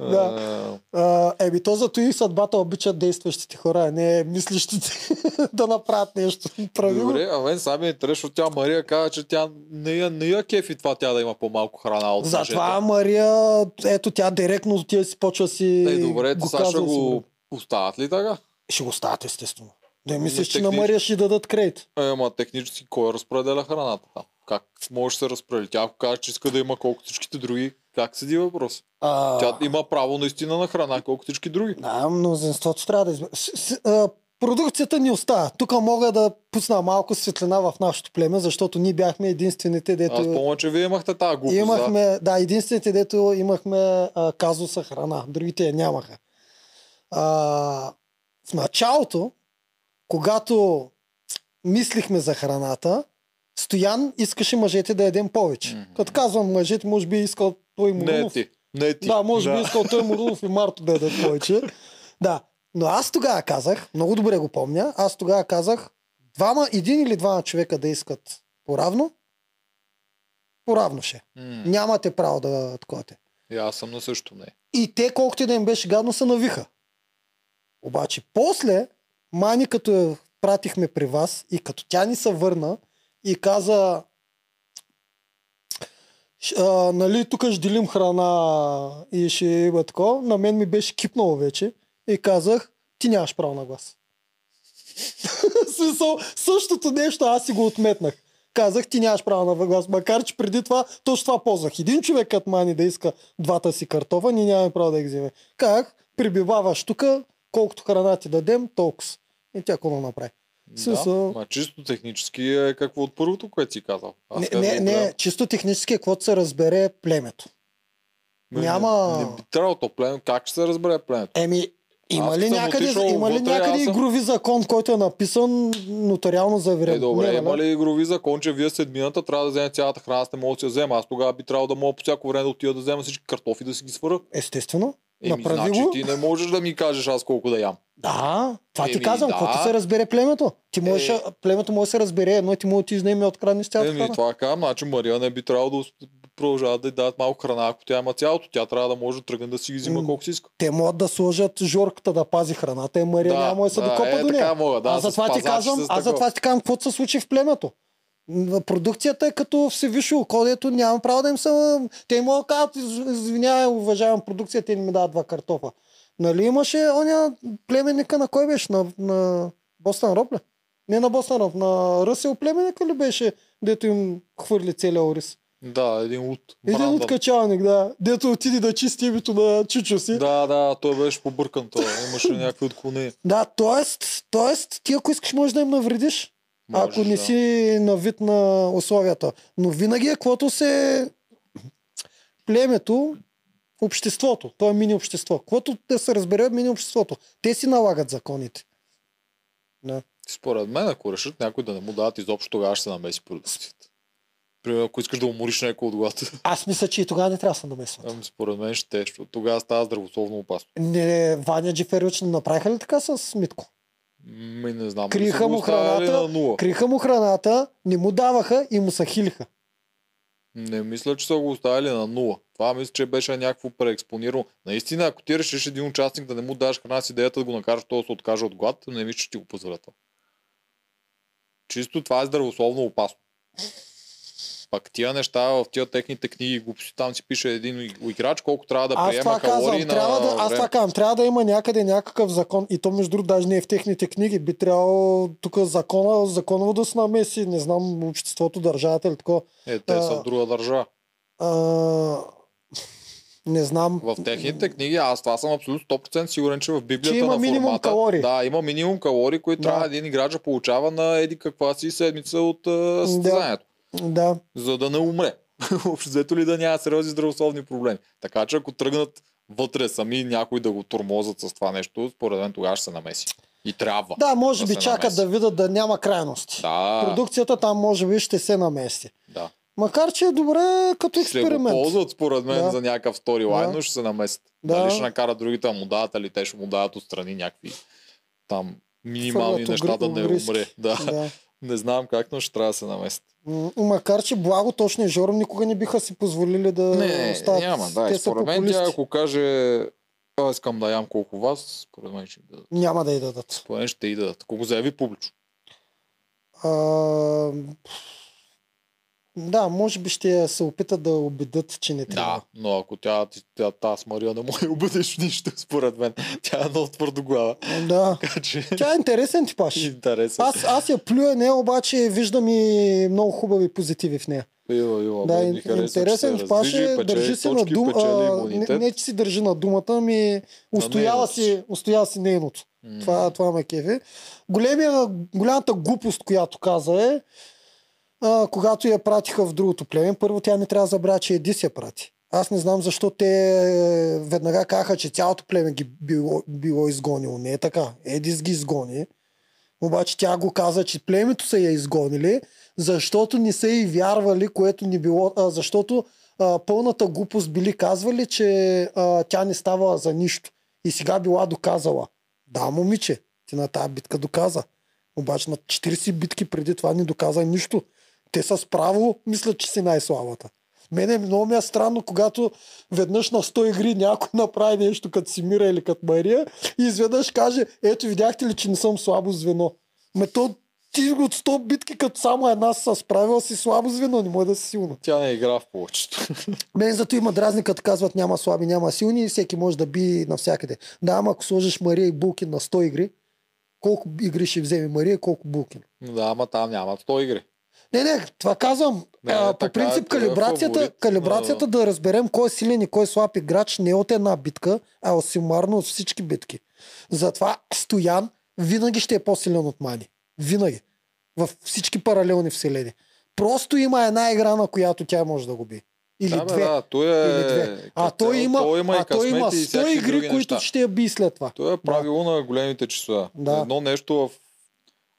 Да. А, то зато и съдбата обичат действащите хора, а не мислещите да направят нещо. Правилно. Добре, а мен сами е интересно, тя Мария каза, че тя не я, не я кефи това тя да има по-малко храна от Затова. Мария, ето тя директно отива си почва си Е, добре, го казва го остават ли така? Ще го стават естествено. Да мислиш, Не че на технич- Мария ще дадат кредит. Е, ама технически кой разпределя храната там? Как може да се разпредели? Тя ако каже, че иска да има колко всичките други, как седи въпрос? А, Тя има право наистина на храна, колко всички други. Да, мнозинството трябва да избере. Продукцията ни остава. Тук мога да пусна малко светлина в нашото племе, защото ние бяхме единствените, дето... Аз помня, че вие имахте тази глупост. Да. Имахме, да, единствените, дето имахме а, казуса храна. Другите я нямаха. А, в началото, когато мислихме за храната, Стоян искаше мъжете да ядем повече. Мгм. Като казвам мъжете, може би е искал той Не Мурунов. ти. Не ти. Да, може би е искал той Мурунов и Марто да ядат повече. Да, но аз тогава казах, много добре го помня, аз тогава казах, двама, един или двама човека да искат поравно, поравно ще. М, Нямате право да такова. И аз съм на същото не. И те, колкото и да им беше гадно, се навиха. Обаче, после, Мани, като я пратихме при вас и като тя ни се върна и каза, «Ш- а, нали, тук ще делим храна и ще има такова, на мен ми беше кипнало вече и казах, ти нямаш право на глас. Смисъл, същото нещо аз си го отметнах. Казах, ти нямаш право на глас, макар че преди това точно това ползвах. Един човек като мани да иска двата си картофа, ние нямаме право да ги вземе. Как? Прибиваваш тук, колкото храна ти дадем, толкова. И тя какво да направи? Смисъл- Да, ма чисто технически е какво от първото, което си казал. Аз Не, не, не, правя. чисто технически, каквото се разбере племето. Ме, няма- Не, не би трябвало то племе. Как ще се разбере племето? Еми, има ли някъде, има ли вътре, някъде съм- игрови закон, който е написан нотариално заверен? Е, добре, Не, има ли игрови закон, че вие седмината трябва да вземете цялата храна, не мога да си я взема. Аз тогава би трябвало да мога по всяко време да отида да взема всички картофи да си ги свара. Естествено. Еми, Направи значи го. ти не можеш да ми кажеш аз колко да ям. Да, това ти Еми, казвам, да. каквото се разбере племето. Ти можеш, Е. племето може да се разбере едно ти може да ти изнеме от с цялата Еми, храна. това казвам, значи Мария не би трябвало да продължават да й дадат малко храна, ако тя има цялото. Тя трябва да може да тръгне да си ги взима колко си иска. Те могат да сложат жорката да пази храната, и Мария Да, няма да се да, докопа е, до нея. мога, да, аз затова ти казвам, аз затова ти казвам, какво се случи в племето. Продукцията е като всевишо око, дето няма право да им се... Те им «Из- извинявай, уважавам продукцията и ми дават два картофа. Нали имаше оня племенника на кой беше? На, на Бостън Роб ли? Не на Бостън Роб, на Ръсел племенника ли беше, дето им хвърли целия ориз? Да, един от. Един от качалник, да. Дето отиде да чисти името на чичо си. Да, да, той беше побъркан. Той. Имаше някакви отклонения. Да, т.е. т.е. ти ако искаш можеш да им навредиш, Можеш, ако не да. си на вид на условията. Но винаги е каквото се племето, обществото, то е мини общество. Каквото да се разбере мини обществото. Те си налагат законите. Да. Според мен, ако решат някой да не му дадат изобщо, тогава ще се намеси продукцията. Примерно, ако искаш да умориш някой от глад, Аз мисля, че и тогава не трябва да се намесват. ами, според мен ще защото тогава става здравословно опасно. Не, Ваня Джиферович не направиха ли така с Митко? Ми не знам. Криха му храната. Криха му храната, не му даваха и му са хилиха. Не мисля, че са го оставили на нула. Това мисля, че беше някакво преекспонирано. Наистина, ако ти решиш един участник да не му даш храна с идеята да го накараш той да се откаже от глад, не мисля, че ти го позволят. Чисто това е здравословно опасно. Пак тия неща в тия техните книги, глупости, там си пише един играч, колко трябва да Аз приема калории казвам, на трябва да, аз това казвам, трябва да има някъде някакъв закон и то между другото даже не е в техните книги. Би трябвало тук закона, законово да се намеси, не знам, обществото, държавата или такова. Е, те са А, в друга държава. А, не знам. В техните книги, аз това съм абсолютно 100% сигурен, че в Библията Че има на минимум формата, калории. Да, има минимум калории, които Да. трябва един играч да получава на еди каква си седмица от състезанието. Да. За да не умре. Общо ли да няма сериозни здравословни проблеми. Така че ако тръгнат вътре сами някой да го тормозат с това нещо, според мен тогава ще се намеси. И трябва. Да, може Да би чакат намеси. да видят да няма крайности. Да, Продукцията там може би ще се намести. да. Макар, че е добре като Ще го експеримент. ползват според мен Да. за някакъв сторилайн, Да. но ще се намесят. Да. Дали ще накарат другите да му дадат, или те ще му дадат отстрани някакви там минимални Фърлят неща да не умре. Да. Да. Не знам как, но ще трябва да се наместят. Макар, че благо точно и Жором никога не биха си позволили да Не, остават. няма, да. Те И според мен тя, ако каже аз искам да ям колко вас, според мен ще дадат. Няма да й дадат. Според мен ще й дадат. Ако го заяви публично. А, да, може би ще се опитат да убедят, че не трябва. Да, но ако тя, тя тази Мария не може да бъдеш нищо, според мен. Тя е много твърдоглава. Да. Така че Тя е интересен типаж. интересен. Аз, аз я плюя нея, обаче виждам и много хубави позитиви в нея. Има, има. Да, ми харесва, интересен раздвижи, е, държи се на дума. Не, не, че си държи на думата, ми устоява си, устоява си нейното. М. Това, това ме кеви. Големия, голямата глупост, която каза е, а, когато я пратиха в другото племе, първо тя не трябва да забравя, че Едис я прати. Аз не знам защо те е, веднага казаха, че цялото племе ги било, било изгонило. Не е така. Едис ги изгони. Обаче тя го каза, че племето са я изгонили, защото не са и вярвали, което ни било, а, защото а, пълната глупост били казвали, че а, тя не става за нищо. И сега била доказала. Да, момиче, ти на тази битка доказа. Обаче на 40 битки преди това не доказа нищо. Те с право мислят, че си най-слабата. Мене много ми е странно, когато веднъж на 100 игри някой направи нещо като Симира или като Мария и изведнъж каже, ето видяхте ли, че не съм слабо звено. Ме то ти от 100 битки, като само една се справила си слабо звено, не може да си силно. Тя не игра в повечето. Мен зато има дразни, като казват няма слаби, няма силни и всеки може да би навсякъде. Да, ама ако сложиш Мария и Булкин на 100 игри, колко игри ще вземе Мария, колко Булкин? да, ама там нямат 100 игри. Не, не, това казвам. Не, а, по така е, принцип, той е калибрацията, фаворит, калибрацията да разберем кой е силен и кой е слаб играч не е от една битка, а от сумарно от всички битки. Затова Стоян винаги ще е по-силен от Мани. Винаги. В всички паралелни вселени. Просто има една игра, на която тя може да го би. Или да, две. да, той е... Или две. А като той има, той има, а той има късмети и 100 всякакви игри, които неща. ще я би след това. Това е правило на големите числа. Да. Едно нещо в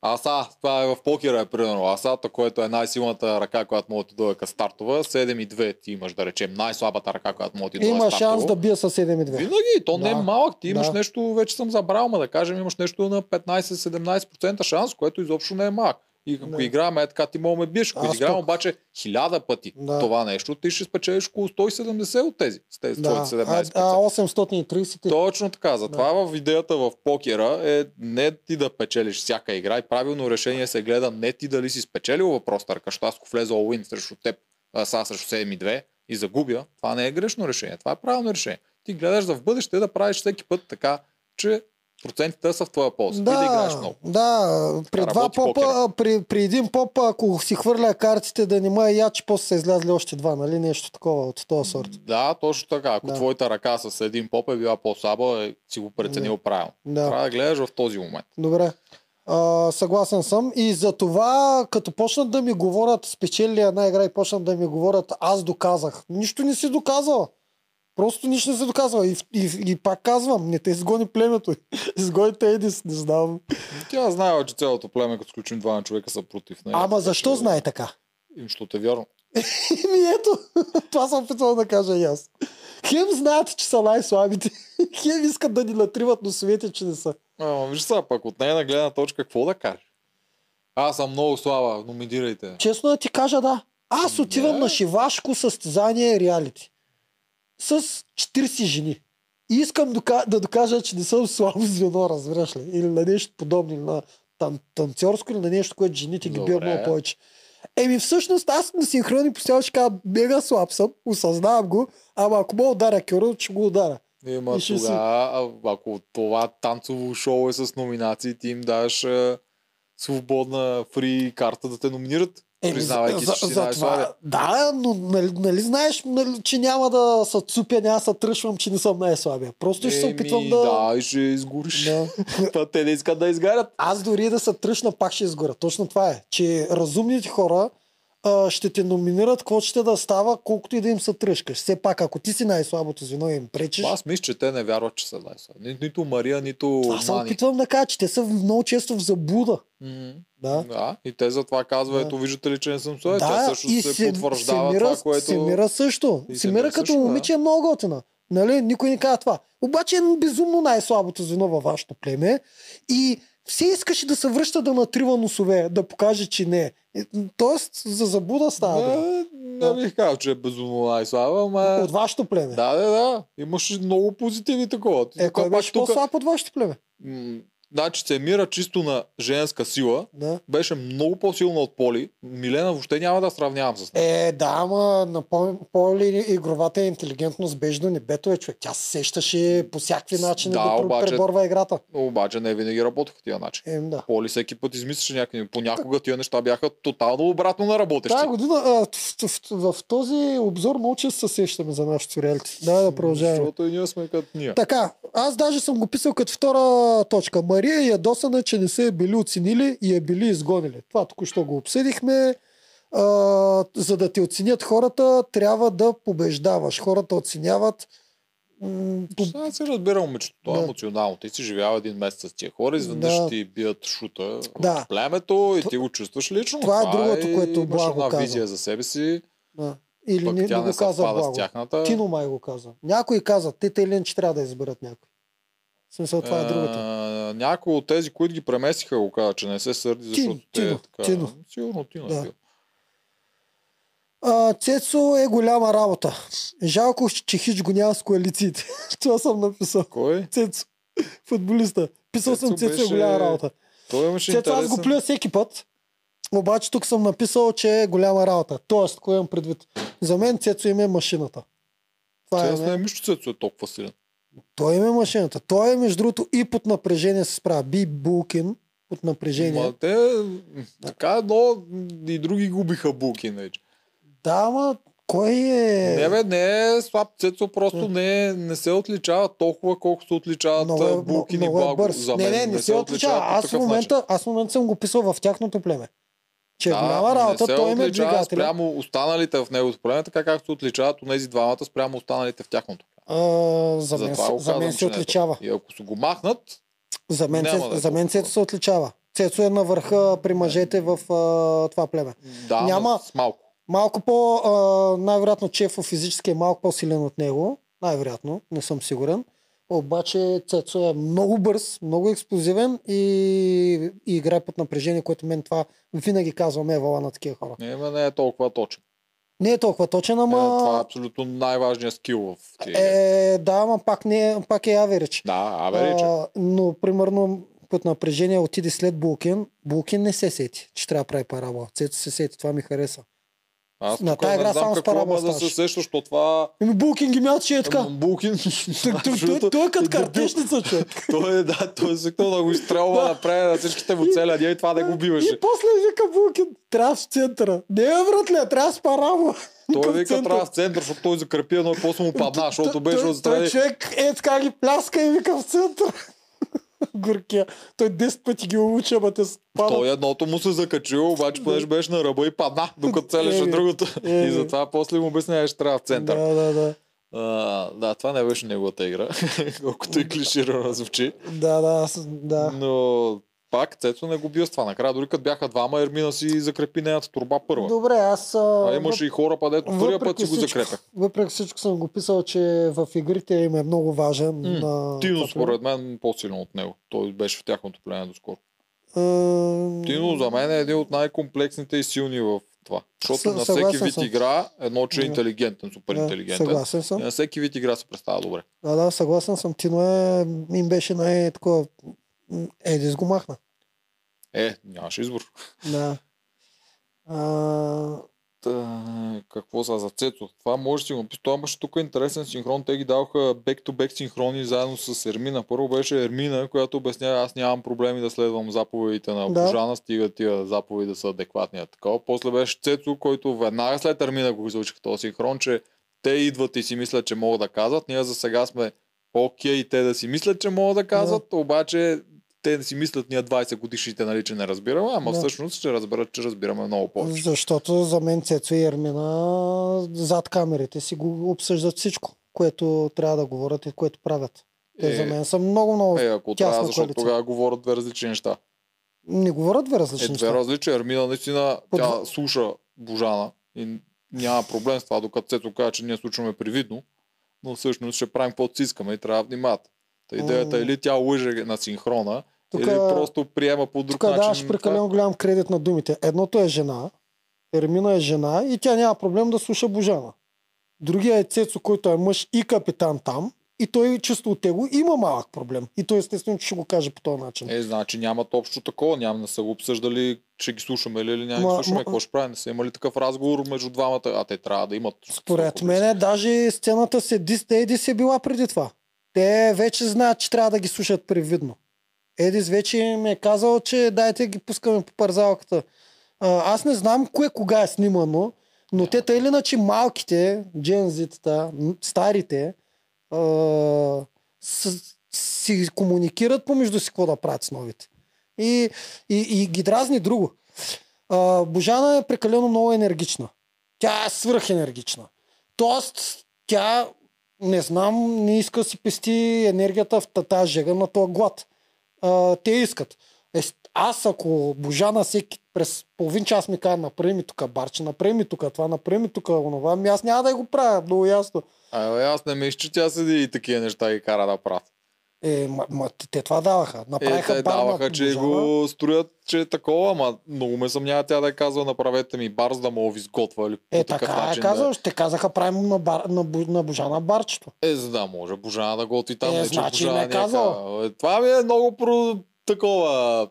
Аса, това е в покера, е, примерно. Асата, което е най-силната ръка, която може да дойде стартова, 7 и 2 ти имаш, да речем, най-слабата ръка, която може да ти дойде Има шанс да бие с 7-2. Винаги, то не е Да. малък. Ти имаш Да. нещо, вече съм забрал, ма да кажем, имаш нещо на 15-17% шанс, което изобщо не е малък. И ако Да. играем е така, ти мога ме биеш. Ако изиграем обаче хиляда пъти Да. това нещо, ти ще спечелиш около 170 от тези. С тези Да. твоите 17%. А, а 830 ти- Точно така. Затова в идеята в покера е не ти да печелиш всяка игра и правилно решение се гледа не ти дали си спечелил аз ако влеза all-in срещу теб, а сега срещу 7 и 2 и загубя, това не е грешно решение. Това е правилно решение. Ти гледаш за в бъдеще да правиш всеки път така, че процентите са в твоя полза. и да играеш много. Да, при два попа, покера. при, при един поп, ако си хвърля картите да не ма я, че после са излязли още два, нали? Нещо такова от този сорт. Да, точно така. Ако Да. твоята ръка с един поп е била по-слаба, е, си го преценил правилно. Да. Трябва да гледаш в този момент. Добре. А, съгласен съм. И за това, като почнат да ми говорят, спечели една игра и почнат да ми говорят, аз доказах. Нищо не си доказала. Просто нищо не си доказала. И, и, и пак казвам, не те изгони племето. Изгоните Едис, не знам. Тя знае, че цялото племе, като сключим двама човека, са против нея. Ама защо че- знае така? Им, Защото е вярно. Ми ето, това съм опитвал да кажа и аз. Хем знаят, че са най-слабите. Хем искат да ни натриват носовете, че не са. Ама виж сега, пък от нейна гледна точка, какво да кажеш? Аз съм много слаба, номинирайте. Честно да ти кажа, да. Аз отивам Не. на шивашко състезание реалити. С 40 жени. И искам да докажа, че не съм слабо звено, разбираш ли? Или на нещо подобно, или на тан- танцорско, или на нещо, което жените ги Добре. много повече. Еми всъщност аз на синхрони постоянно ще кажа, мега слаб съм, осъзнавам го, ама ако мога ударя Кьоро, ще го ударя. Си- тогава, а, ако това танцово шоу е с номинации, ти им даш свободна фри карта да те номинират. Признавайки, за, че за най-слабия. това, да, но нали, нали знаеш, нали, че няма да се цупя, няма да се тръшвам, че не съм най-слабия. Просто ще се опитвам да... Да, и ще изгориш. Да. Та те не искат да изгарят. Аз дори да се тръщна, пак ще изгоря. Точно това е. Че разумните хора а, ще те номинират, какво ще да става, колкото и да им се тръжкаш. Все пак, ако ти си най-слабото звено и им пречиш, Аз мисля, че те не вярват, че са най-слаби. Ни, нито Мария, нито аз се опитвам да кажа, че те са много често в заблуда. М, Да. Да, и те затова казва, Да. ето виждате ли, че не съм слаб. Тя да, също и се, се, потвърждава Семира, това, което... Семира също. И Семира като също, да. момиче е много готина. Нали? Никой не казва това. Обаче е безумно най-слабото звено във вашето племе. И все искаше да се връща да натрива носове, да покаже, че не е. Тоест, за заблуда става. Да, не бих казал, че е безумно най-слаба, ама... От вашето племе. Да, да, да. Имаше много позитиви такова. Е, кой беше тук- по-слаб от вашето племе? Значи Семира чисто на женска сила Да. беше много по-силна от Поли. Милена въобще няма да сравнявам с нея. Е, да, ама на по- по-ли игровата интелигентност беше до небето е човек. Тя се сещаше по всякакви начини Да, да, да обаче- преборва играта. Обаче не винаги работеха тия начин. Е, да. Поли всеки път измисляше някакви. Понякога тия неща бяха тотално обратно на работещи. Тази година а, в, в, в, в този обзор много често се сещаме за нашото реалити. Да, да продължаваме. Защото и ние сме като ние. Така, аз даже съм го писал като втора точка. Мария е ядосана, че не са я били оценили и я били изгонили. Това току-що го обсъдихме. А, за да те оценят хората, трябва да побеждаваш. Хората оценяват м, Сега се разбира момичето, то е Да. емоционално. Ти си живял един месец с тия хора, изведнъж Да. ти бият шута Да. от племето и ти го чувстваш лично. Това е другото, което имаш Благо каза. визия за себе си, да. Или пък не, тя не го каза съвпада с Благо. тяхната. Тино май го каза. Някой каза, те те че трябва да изберат някой. В смисъл, това е другото. А, някой от тези, които ги преместиха, го каза, че не се сърди, защото те Тино, е така. Тино. Сигурно Да. е бил. А, Цецо е голяма работа. Жалко, че Хич го няма с коалициите. Това съм написал. Кой? Цецо. Футболиста. Писал Цецо съм Цецо е беше- голяма работа. Той имаше Цецо аз го интересен... плюя всеки път. Обаче тук съм написал, че е голяма работа. Тоест, кое имам предвид? За мен Цецо им е машината. Това Аз е, не мисля, че Цецо е толкова силен. Той им е машината. Той е, между другото, и под напрежение се справя. Би Булкин под напрежение. Ма те, така, но и други губиха булки. вече. Да, ама кой е... Не, бе, не е слаб Цецо, просто не, е- не се отличава толкова, колкото се отличават много е, Булкин и много е Благо. бърз. За не, мен не, не, се отличава. по Аз в, момента, аз в момента съм го писал в тяхното племе. Че е голяма работа, не се той им е двигателя. спрямо останалите в неговото племе, така както се отличават от тези двамата спрямо останалите в тяхното. А, за мен, го за мен се е отличава. И ако се го махнат, За мен, Няма да е за мен. Цецо се отличава. Цецо е на върха при мъжете в а, това племе. да, Няма... с малко. Малко по, а, най-вероятно Чефо физически е малко по-силен от него. Най-вероятно, не съм сигурен. Обаче Цецо е много бърз, много експлозивен и, и играе под напрежение, което мен това винаги казвам е вала на такива хора. Не, не е толкова точен. Не е толкова точен, Ама... ама... Това е абсолютно най-важният скил в тия. Е, да, ама пак, не, е- пак е аверич. Да, абе, рече. А, но, примерно, под напрежение отиде след Булкин. Булкин не се сети, че трябва да прави парабола. Цецо се сети, това ми хареса. Аз на не игра само с има да се сеща, защото това... Еми Булкин ги мяташе е така. Булкин... Той, е като картешница, човек. той е, да, той е свикнал да го изстрелва напред на всичките му цели, ние и това да го И биваше. после вика Булкин, трябва в центъра. Не е братле, трябва с парабола. Той вика трябва в център, защото той закрепи едно и после му падна, защото беше отстрани. Той човек е така ги пляска и вика в центъра. Горкия. Той 10 пъти ги улуча, ама те спадат. Той едното му се закачило, обаче понеже беше на ръба и падна, докато целеше Еми, другото. еми. И затова после му обясняваш, трябва в център. Да, да, да. А, да, това не беше неговата игра, колкото и клиширано звучи. Да, да, аз, да. Но пак Цецо не го бил с това. Накрая, дори като бяха двама, Ермина си закрепи нейната турба първа. Добре, аз... А, А имаше и хора, падето първия път си го закрепях. въпреки всичко съм го писал, че в игрите им е много важен. на Тино, според мен, по-силен от него. Той беше в тяхното племе доскоро. племе. Тино за мен е един от най-комплексните и силни в това. Защото Съ- на всеки вид съм. игра, едно, че е интелигентен, супер интелигентен. Съгласен И съм. на всеки вид игра се представя добре. Да, да, съгласен съм. Тино е, им беше най-такова... Едис го махна. Е, нямаше избор. Да. А, Та, какво са за Цецо? Това може да си го напиша. Това имаше тук интересен синхрон. Те ги даваха бек-то-бек синхрони заедно с Ермина. Първо беше Ермина, която обяснява, аз нямам проблеми да следвам заповедите на Да. Божана, стига тия заповеди да са адекватни. Такова. После беше Цецо, който веднага след Ермина го изучиха този синхрон, че те идват и си мислят, че могат да казват. Ние за сега сме окей те да си мислят, че могат да казват, обаче те си мислят ние 20 годишните, нали, че не разбираме, ама Да. всъщност ще разберат, че разбираме много повече. защото за мен Цецо и Ермина зад камерите си го обсъждат всичко, което трябва да говорят и което правят. Те Е, за мен са много, много Е, ако трябва, защото коалиция. тогава говорят две различни неща. Не говорят две Е, различни две неща. различни. Армина наистина, По тя слуша Божана и няма проблем с това, докато Цето казва, че ние слушаме привидно, но всъщност ще правим каквото си искаме и трябва да внимават. Та идеята е М. или тя лъже на синхрона, Тука- или просто приема по друг Тук начин. даваш прекалено голям кредит на думите. Едното е жена, Ермина е жена и тя няма проблем да слуша Божана. Другия е Цецо, който е мъж и капитан там и той чисто от него има малък проблем. И той естествено ще го каже по този начин. Е, значи нямат общо такова, няма да са го обсъждали, ще ги слушаме ли или няма да ги слушаме, какво ще правим, не са имали такъв разговор между двамата, а те трябва да имат. Според мен даже сцената с Едис, Едис е била преди това. Те вече знаят, че трябва да ги слушат привидно. Едис вече им е казал, че дайте ги пускаме по парзалката. Аз не знам кое кога е снимано, но те тъй или иначе малките, джензитата, старите, а, си комуникират помежду си какво да правят с новите. И, и, и ги дразни друго. А, Божана е прекалено много енергична. Тя е свръхенергична. Тоест, тя, не знам, не иска да си пести енергията в та- тази жега на този глад. А, те искат. Е, аз ако Божана всеки през половин час ми казва, направи ми тук барче, направи ми тук това, направи ми тук онова, ами аз няма да го правя, много ясно. А, аз не мисля, че тя седи и такива неща ги кара да правят. Е, ма, ма, те, те това даваха. Е, Направиха те бар на даваха, че Божана. го строят, че е такова, ама много ме съмнява тя да е казва, направете ми бар, за да мога ви изготвя или Е, така е начин. казал, ще казаха правим на, бар, на, на Божана барчето. Да... Е, за да може Божана да готви там. Е, не, значи не е казала. Е, това ми е много про... такова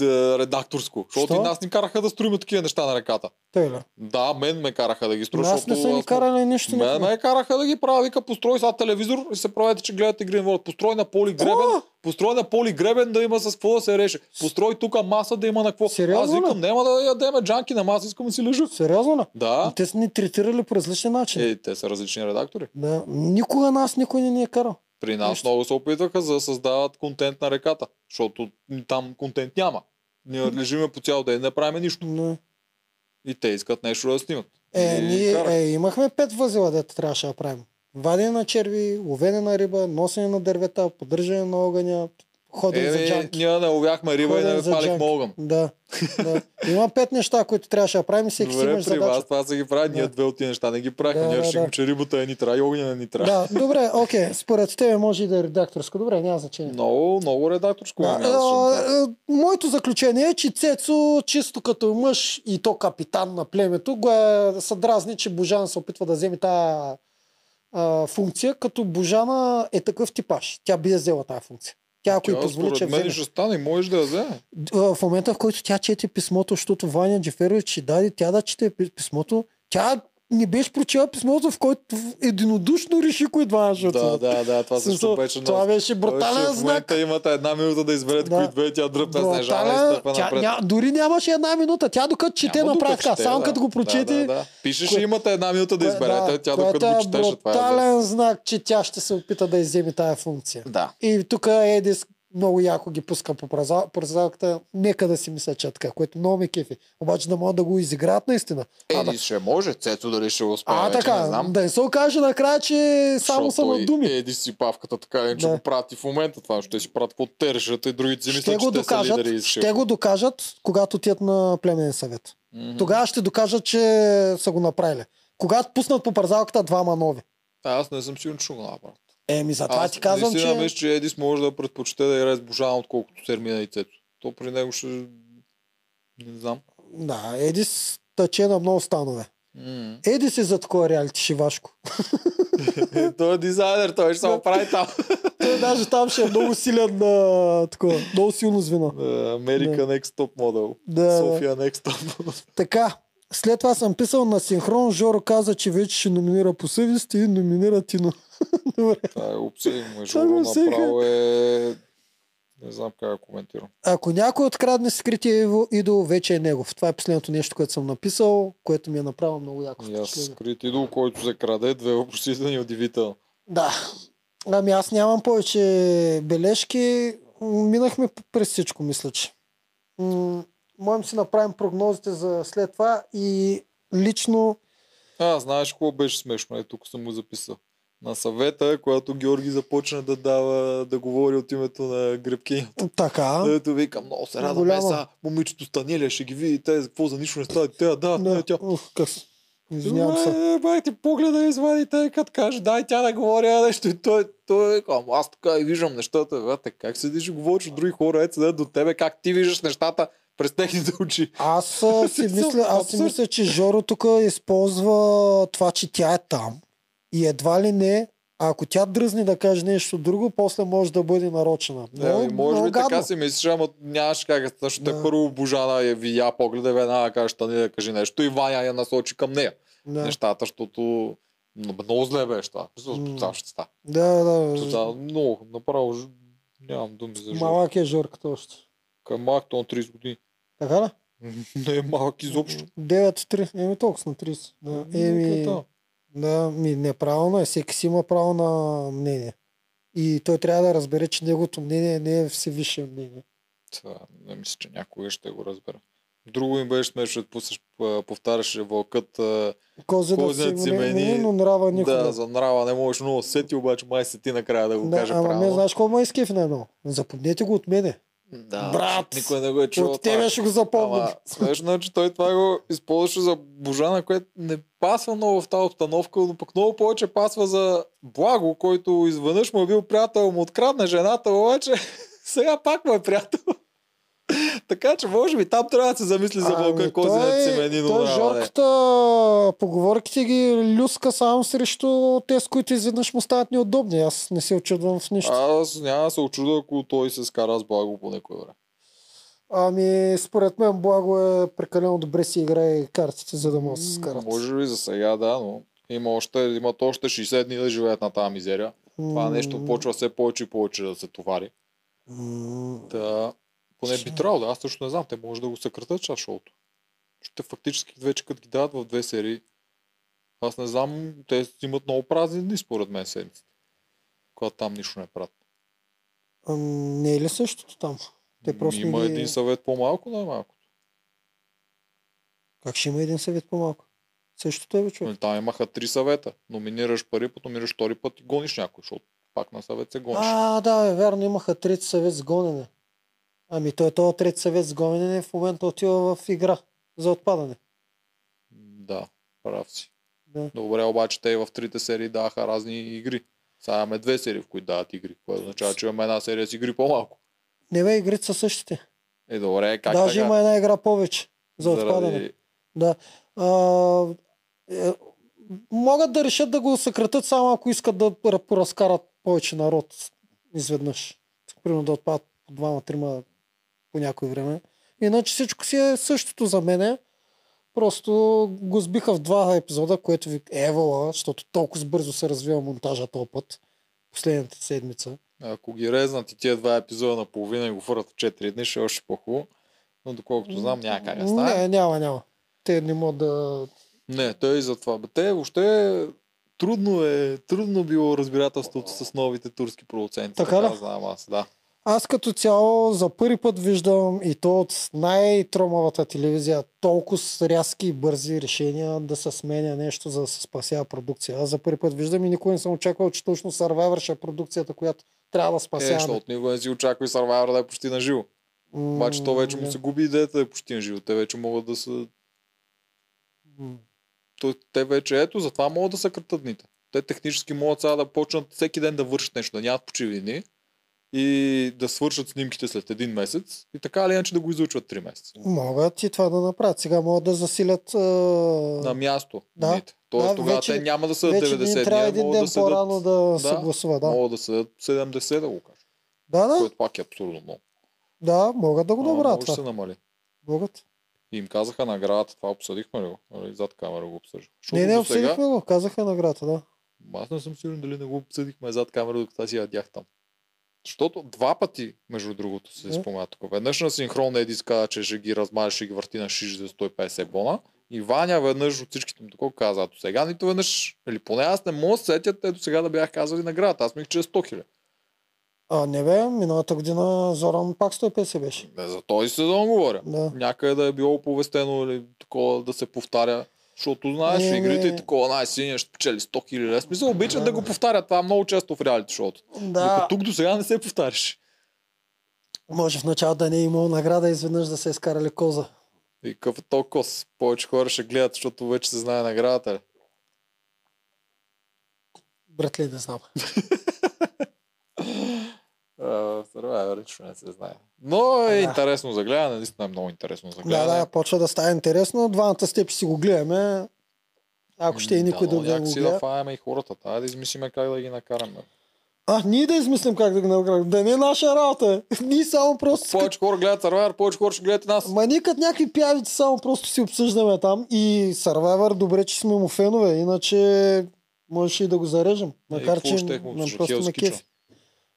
е, редакторско. Защото Що? и нас ни караха да строим такива неща на реката. Тъй ли? Да, мен ме караха да ги строя. Нас не са ни аз- карали нищо. Мен никога. ме караха да ги правя, вика, построй сега телевизор и се правете, че гледате на волята. Построй на поли гребен, построй на поли гребен да има с какво да се реше. Построй тук маса да има на какво. Сериозно Аз викам, няма да ядеме джанки на маса, искам да си лежа. Сериозно ли? Да. И те са ни третирали по различен начин. Е, те са различни редактори. Да. Никога нас никой не ни е карал. При нас Нищо. много се опитваха за да създават контент на реката, защото там контент няма. Ние лежиме по цял ден, не правим нищо. Не. И те искат нещо да снимат. Е, И ние е, имахме пет възела, дето трябваше да правим. Вадене на черви, ловене на риба, носене на дървета, поддържане на огъня, ходене за Е, джанки. ние не ловяхме риба и Ходене не за палихме огън. Да, да. Има пет неща, които трябваше да правим и всеки си Добре, имаш при задача. вас това са ги правят, ние Да. две от тия неща не ги правиха. Да, ние да, решихме, да. че рибата е ни трябва и огъня не ни трябва. Да, добре, окей. Според тебе може и да е редакторско. Добре, няма значение. Много, много редакторско. Да, Да, се а, моето заключение е, че Цецо, чисто като мъж и то капитан на племето, го е, се дразни, че Божана се опитва да вземе тая а, функция, като Божана е такъв типаж. Тя би я взела тая функция. Тя ако Тя, позволи, че мен вземе. ще стане, можеш да я вземе. В момента, в който тя чете писмото, защото Ваня Джеферович ще даде тя да чете пи- писмото, тя не беше прочела писмото, в който единодушно реши кои два ще Да, да, да, това също Смисъл, беше това беше брутален В знак. момента имате една минута да изберете Да. кои две, тя дръпна с нежана и Брутален, стъпа тя, напред. ня, дори нямаше една минута. Тя докато чете направи така. Само да. като го прочете. Да, да, да. Пишеше, Кое- имате една минута да изберете, тя което докато го е четеше. Това е. брутален знак, че тя ще се опита да изземе тая функция. Да. И тук Едис много яко ги пуска по проза- прозалката. Нека да си мисля, че е така, което много ме кефи. Обаче да могат да го изиграят наистина. А, да, ще може, Цецо дали ще го успее, а вече така, не знам. да не се окаже накрая, че само са на думи. Еди си павката така, не че Да. го прати в момента това, ще си правят какво те решат и другите си ще мислят, го че те са лидери докажат, ще... го докажат, когато отидат на племенен съвет. Мгм. Тогава ще докажат, че са го направили. Когато пуснат по парзалката двама нови. А, Аз не съм сигурен, че го направят. Еми, затова Аз ти казвам, че... мисля, че Едис може да предпочете да играе с Божана, отколкото Сермина и Цецо. То при него ще... Не знам. Да, Едис тъче на много станове. М. Едис е за такова реалити шивашко. той е дизайнер, той ще се оправи там. Той даже там ще е много силен на такова, много силно звено. American Next Top Model. Да, да. София Next Top Model. Така, След това съм писал на синхрон, Жоро каза, че вече ще номинира по съвест и номинира Тино. Добре. Това е. Това го Жоро направо е... Не знам как да коментирам. Ако някой открадне скрития идол, вече е негов. Това е последното нещо, което съм написал, което ми е направило много яко впечатление. скрит идол, който се краде, две въпросителни удивително. Да. Ами аз нямам повече бележки. Минахме през всичко, мисля, че. М, Можем си направим прогнозите за след това и лично А, знаеш какво беше смешно? Е, тук съм го записал. На съвета, когато Георги започна да дава, да говори от името на Гребкинята. така. Ето викам, много се радвам, Голямо. е, са, момичето Станелия ще ги види, те какво за нищо не става, те да, да, Да, тя. ух, къс. Извинявам се. Е, бай ти погледа извади, те като каже, дай тя да говори а, нещо. И той, той е, ама аз така и виждам нещата. Бе, как седиш и говориш от други хора, ето седят до тебе, как ти виждаш нещата през техните очи. Аз си мисля, аз си мисля, че Жоро тук използва това, че тя е там и едва ли не, ако тя дръзне да каже нещо друго, после може да бъде нарочена. Не, Много, Е, може много би така гадно. си мислиш, ама нямаш как. Защото Да. да. първо Божана я видя погледа, и веднага каже, Тани да каже нещо и Ваня я насочи към нея. Да. Нещата, защото много зле беше това. Mm. Ще. Да, да. Това много, направо, нямам думи за. Малък е Жорката още. Към малък, то на 30 години. Така ли? Не е малък изобщо. 9-3. Еми толкова на 30. Да. Еми, Да. да, ми неправилно е. Всеки си има право на мнение. И той трябва да разбере, че неговото мнение не е всевисше мнение. Това, не мисля, че някога ще го разбера. Друго им беше смешно, да пусеш- п- повтаряше вълкът. а, Кози да си мени, но нрава никога. Да, за нрава не можеш много сети, обаче май се ти накрая да го Да, каже ама правилно. не знаеш какво ма изкеф на едно. Запомнете го от мене. Да, Брат, никой не го е чул. от тебе ще го запомним. Смешно е, че той това го използваше за Божана, което не пасва много в тази обстановка, но пък много повече пасва за Благо, който изведнъж му е бил приятел, му открадна жената, обаче сега пак му е приятел. Така че може би там трябва да се замисли за вълка, Ами, кой той- да семени, но той да. Жорката поговорките ги люска само срещу те, с които изведнъж му стават неудобни. Аз не се очудвам в нищо. Аз няма да се очуда, ако той се скара с Благо по някое време. Ами, според мен Благо е прекалено добре си играе картите, за да може да се скарат. Може би за сега, да, но има още, имат още 60 дни да живеят на тази мизерия. Това нещо почва все повече и повече да се товари. М, Поне би трябвало да. Аз също не знам. Те може да го съкратят част шоуто. Ще фактически вече като ги дават в две серии. Аз не знам, те имат много празни дни според мен седмиците. Когато там нищо не правят. ам, Не е ли същото там? Те просто Има ги- един съвет по-малко, най-малко. Как ще има един съвет по-малко? Същото е, човек. Нали, Там имаха три съвета. Номинираш първи път, номинираш втори път и гониш някой, защото пак на съвет се гониш. А, да, е, вярно, имаха трети съвет с гонене. Ами той този трети съвет с гонене в момента отива в игра за отпадане. Да, прав си. Да. Добре, обаче те и в трите серии даваха разни игри. Сега имаме две серии, в които дават игри, което означава, че имаме една серия с игри по-малко. Не бе, игрите са същите. Е, добре, как Даже така? има една игра повече за отпадане. Да. А, е, могат да решат да го съкратят само ако искат да ра- поразкарат повече народ изведнъж. Примерно да отпадат по двама-трима по някое време. Иначе всичко си е същото за мене. Просто го сбиха в два епизода, което ви евала, защото толкова бързо се развива монтажа този път. Последната седмица. Ако ги резнат и тия два епизода на половина и го фърят в 4 дни, ще е още по-хубаво. Но доколкото знам, няма как да стане. Не, няма, няма. Те не могат да... Не, той и за това. Бе, те въобще трудно е, трудно било разбирателството с новите турски продуценти. Така ли? знам аз, да. Аз като цяло за първи път виждам и то от най-тромавата телевизия толкова с рязки и бързи решения да се сменя нещо, за да се спасява продукция. Аз за първи път виждам и никой не съм очаквал, че точно Survivor ще е продукцията, която трябва да Е, спасява. защото никога не си очаква и Survivor да е почти на живо. Обаче то вече му се губи идеята да е почти на живо. Те вече могат да са... То, те вече ето, затова могат да съкратят дните. Те технически могат сега да почнат всеки ден да вършат нещо, да нямат почивни дни и да свършат снимките след един месец и така или иначе да го излучват 3 месеца. Могат и това да направят. Сега могат да засилят... А... На място. Да. дните. Тоест Да, тогава вече- те няма да Вече 90 не дни, трябва един ден да по-рано да, се да, гласува. Да, могат да седят 70 да го кажа. да, да, Което пак е абсурдно много. да, могат да го направят може да това. се намали. Могат. И им казаха наградата. Това обсъдихме ли го? Нали, Зад камера го обсъждах. Защото Не, не, сега- обсъдихме го. Казаха наградата, да. Аз не съм сигурен дали не го обсъдихме зад камера, докато аз ядях там. Защото два пъти, между другото, се спомня тук. Веднъж на синхрон Едис каза, че ще ги размаже, ще ги върти на шиш за 150 бона. И Ваня веднъж от всичките му такова каза, до сега нито веднъж, или поне аз не мога да се сетя, те до сега да бях казали наградата. Аз мисля, че е 100 хиляди. А, не бе, миналата година Зоран пак 150 беше. Не, за този сезон говоря. Да. Някъде да е било оповестено или такова да се повтаря. Защото знаеш, Не, игрите и такова най-синия ще печели 100 хиляди. Смисъл, обичат да го повтарят това много често в реалити шоуто. Да, Докато тук до сега не се повтаряше. може в началото да не е имал награда и изведнъж да се е изкарали коза. И какъв е толкова кос? Повече хора ще гледат, защото вече се знае наградата. ли? Братле, не знам. В Survivor лично не се знае. Но е Да. интересно за гледане, наистина е много интересно за Да, гледане. да, почва да става интересно. Двамата с теб ще си го гледаме. Ако ще и никой да, друг да го някакси да гледа. фаяме и хората. Трябва да измислиме как да ги накараме. А, ние да измислим как да го направим. Да не е наша работа. Ние само просто... Повече хора гледат Survivor, повече хора ще гледат нас. Ма ние като някакви пявици само просто си обсъждаме там и Survivor, добре, че сме му фенове, иначе можеше и да го зарежем. Макар, Е, че нам просто ме кефи.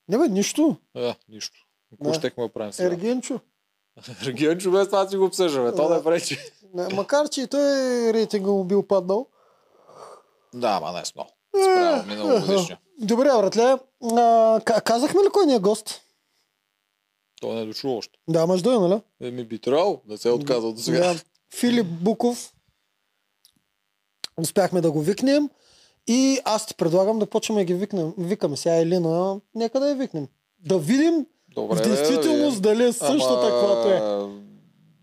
Не бе, нищо. Е, нищо. Какво Да. щехме да правим сега? Ергенчо. Региончо без това си го обсъждаме. То Да. не пречи. Не, макар, че и той рейтинга му бил паднал. Да, ма не с много. Спрямо миналогодишния. Добре, братле. А, ка- казахме ли кой ни е гост? Той не е дошъл още. Да, мъж дойде, нали? Еми би трябвало да се е отказал до сега. Да. Филип Буков. Успяхме да го викнем. И аз ти предлагам да почваме да ги викнем. викаме. Сега Елина, нека да я викнем. Да видим Добре, в бе, действителност видим. дали е същата, каквато е.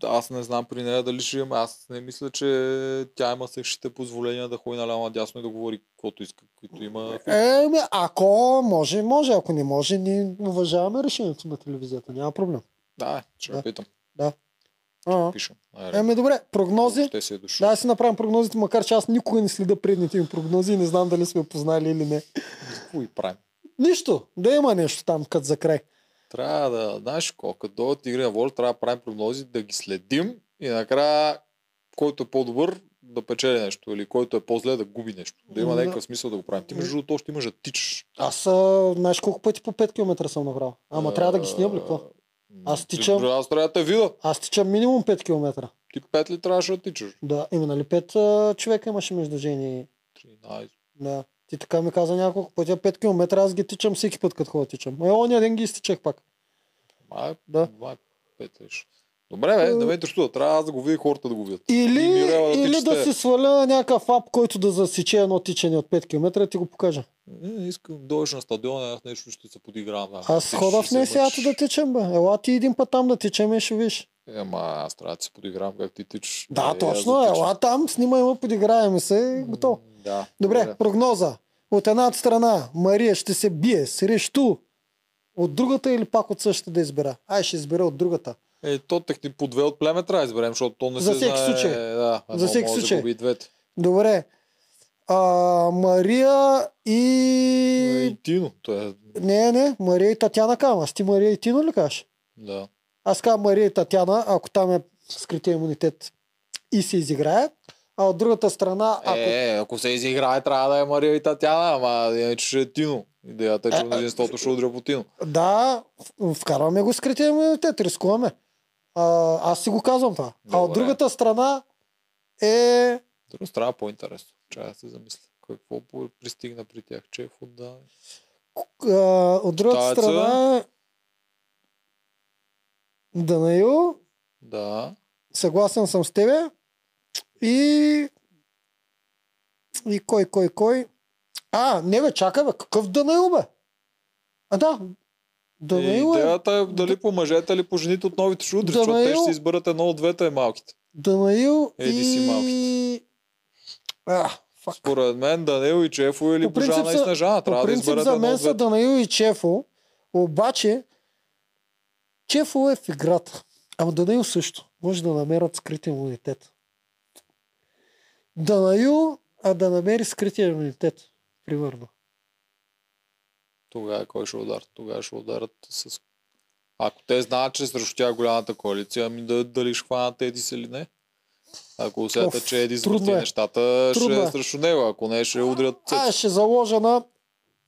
Аз не знам при нея дали ще имам. Аз не мисля, че тя има същите позволения да ходи наляво надясно и да говори каквото иска, които има. Еми, ако може, може. Ако не може, ние уважаваме решението на телевизията. Няма проблем. Да, ще Да. да. А, Пишем. еми, добре. Прогнози? Ще си е дошъл. Да, си направим прогнозите, макар че аз никога не следа предните им прогнози и не знам дали сме познали или не. Какво и правим? Нищо. Да има нещо там, като за край. Трябва да, знаеш, колко като дойдат игри на воля, трябва да правим прогнози, да ги следим и накрая, който е по-добър, да печели нещо или който е по-зле да губи нещо. Да има Да. някакъв смисъл да го правим. Ти между другото още имаш да тичаш. Аз, а, знаеш колко пъти по 5 км съм направил. Ама трябва да ги снимам ли какво? Аз Ти- тичам. Аз трябва да те видя. Аз тичам минимум 5 км. Ти 5 ли трябваше да тичаш? Да, има нали 5 човека имаше между жени. и- 13. Да. Ти така ми каза няколко пъти, 5 км аз ги тичам всеки път, като ходя тичам. Е, ония ден ги изтичах пак. Май, Да. да. 5 лиш. Добре, бе, да ме интересува. Трябва аз да го видя хората да го видят. Или, Мирела да или да си сваля някакъв ап, който да засече едно тичане от 5 км и ти го покажа. Не, искам да дойдеш на стадиона, аз нещо ще се подигравам. Да. Аз Ти хода в мъчиш. да тичам, бе. Ела ти един път там да тичаме и ще виж. Ема, аз трябва да се подигравам как ти тичаш. Да, Е, точно. да. Ела там, снимай ме, подиграем се и готово. Да. Добре, прогноза. От едната страна Мария ще се бие срещу от другата или пак от същата да избера? Ай, ще избера от другата. Е, то техни по две от племе трябва да изберем, защото то не За се всеки знае. случай. Да, За всеки може случай. Да губи двете. Добре. А, Мария и... И Тино, то е, Не, не, Мария и Татяна казвам. Аз ти Мария и Тино ли кажеш? да. Аз казвам Мария и Татяна, ако там е скрития имунитет и се изиграе. А от другата страна, ако... Е, ако се изиграе, трябва да е Мария и Татяна, ама иначе ще е Тино. Идеята е, че Е, е, мнозинството ще удря по Тино. Да, вкарваме го скрития имунитет, рискуваме. А, аз си го казвам това. А от Добре. другата страна е... Друго става по-интересно. Чая да се замисля. Какво пристигна при тях? Чеф да. а, от другата Таеца. страна е... Данаил, Да. съгласен съм с тебе. И... И кой, кой, кой? А, не бе, чакай бе, какъв Данаил бе? А да, Данаил и е... идеята е дали по мъжете или по жените от новите ще удрят, защото те Данаил- ще си изберат едно от двете малките. Данаил Еди си и... малките. А, фак. Според мен Данил и Чефо или По принцип Божана и Снежана. По Трябва да принцип изберат за мен са. Данаил и Чефо, обаче Чефо е в играта. Ама Данаил също. Може да намерят скрит имунитет. Данаил, а да намери скрития имунитет. Примерно. Тогава кой ще ударят? Тогава ще ударят с... Ако те знаят, че срещу тях голямата коалиция, ами да, дали ще хванат Едис или не? Ако усетят, че Еди трудно звърти е. нещата, Трудно ще е. срещу него. Ако не, ще удрят Аз цеци. ще заложа на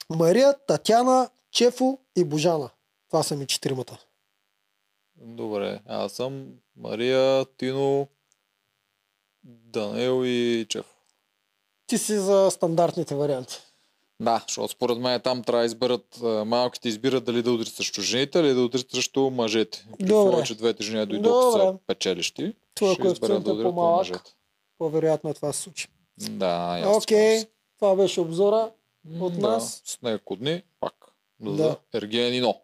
Мария, Татяна, Чефо и Божана. Това са ми четиримата. Добре, аз съм Мария, Тино, Данел и Чеф. Ти си за стандартните варианти. Да, защото според мен там трябва да изберат, малките избират дали да удрят срещу жените или да удрят срещу мъжете. Добре. условие, че двете жени дойдоха са печелищи. Твоя ще изберат да удрят по мъжете. По-вероятно е това се случи. Да, ясно. Окей, това беше обзора от Да, нас. с няколко дни пак. Да. Ергенино.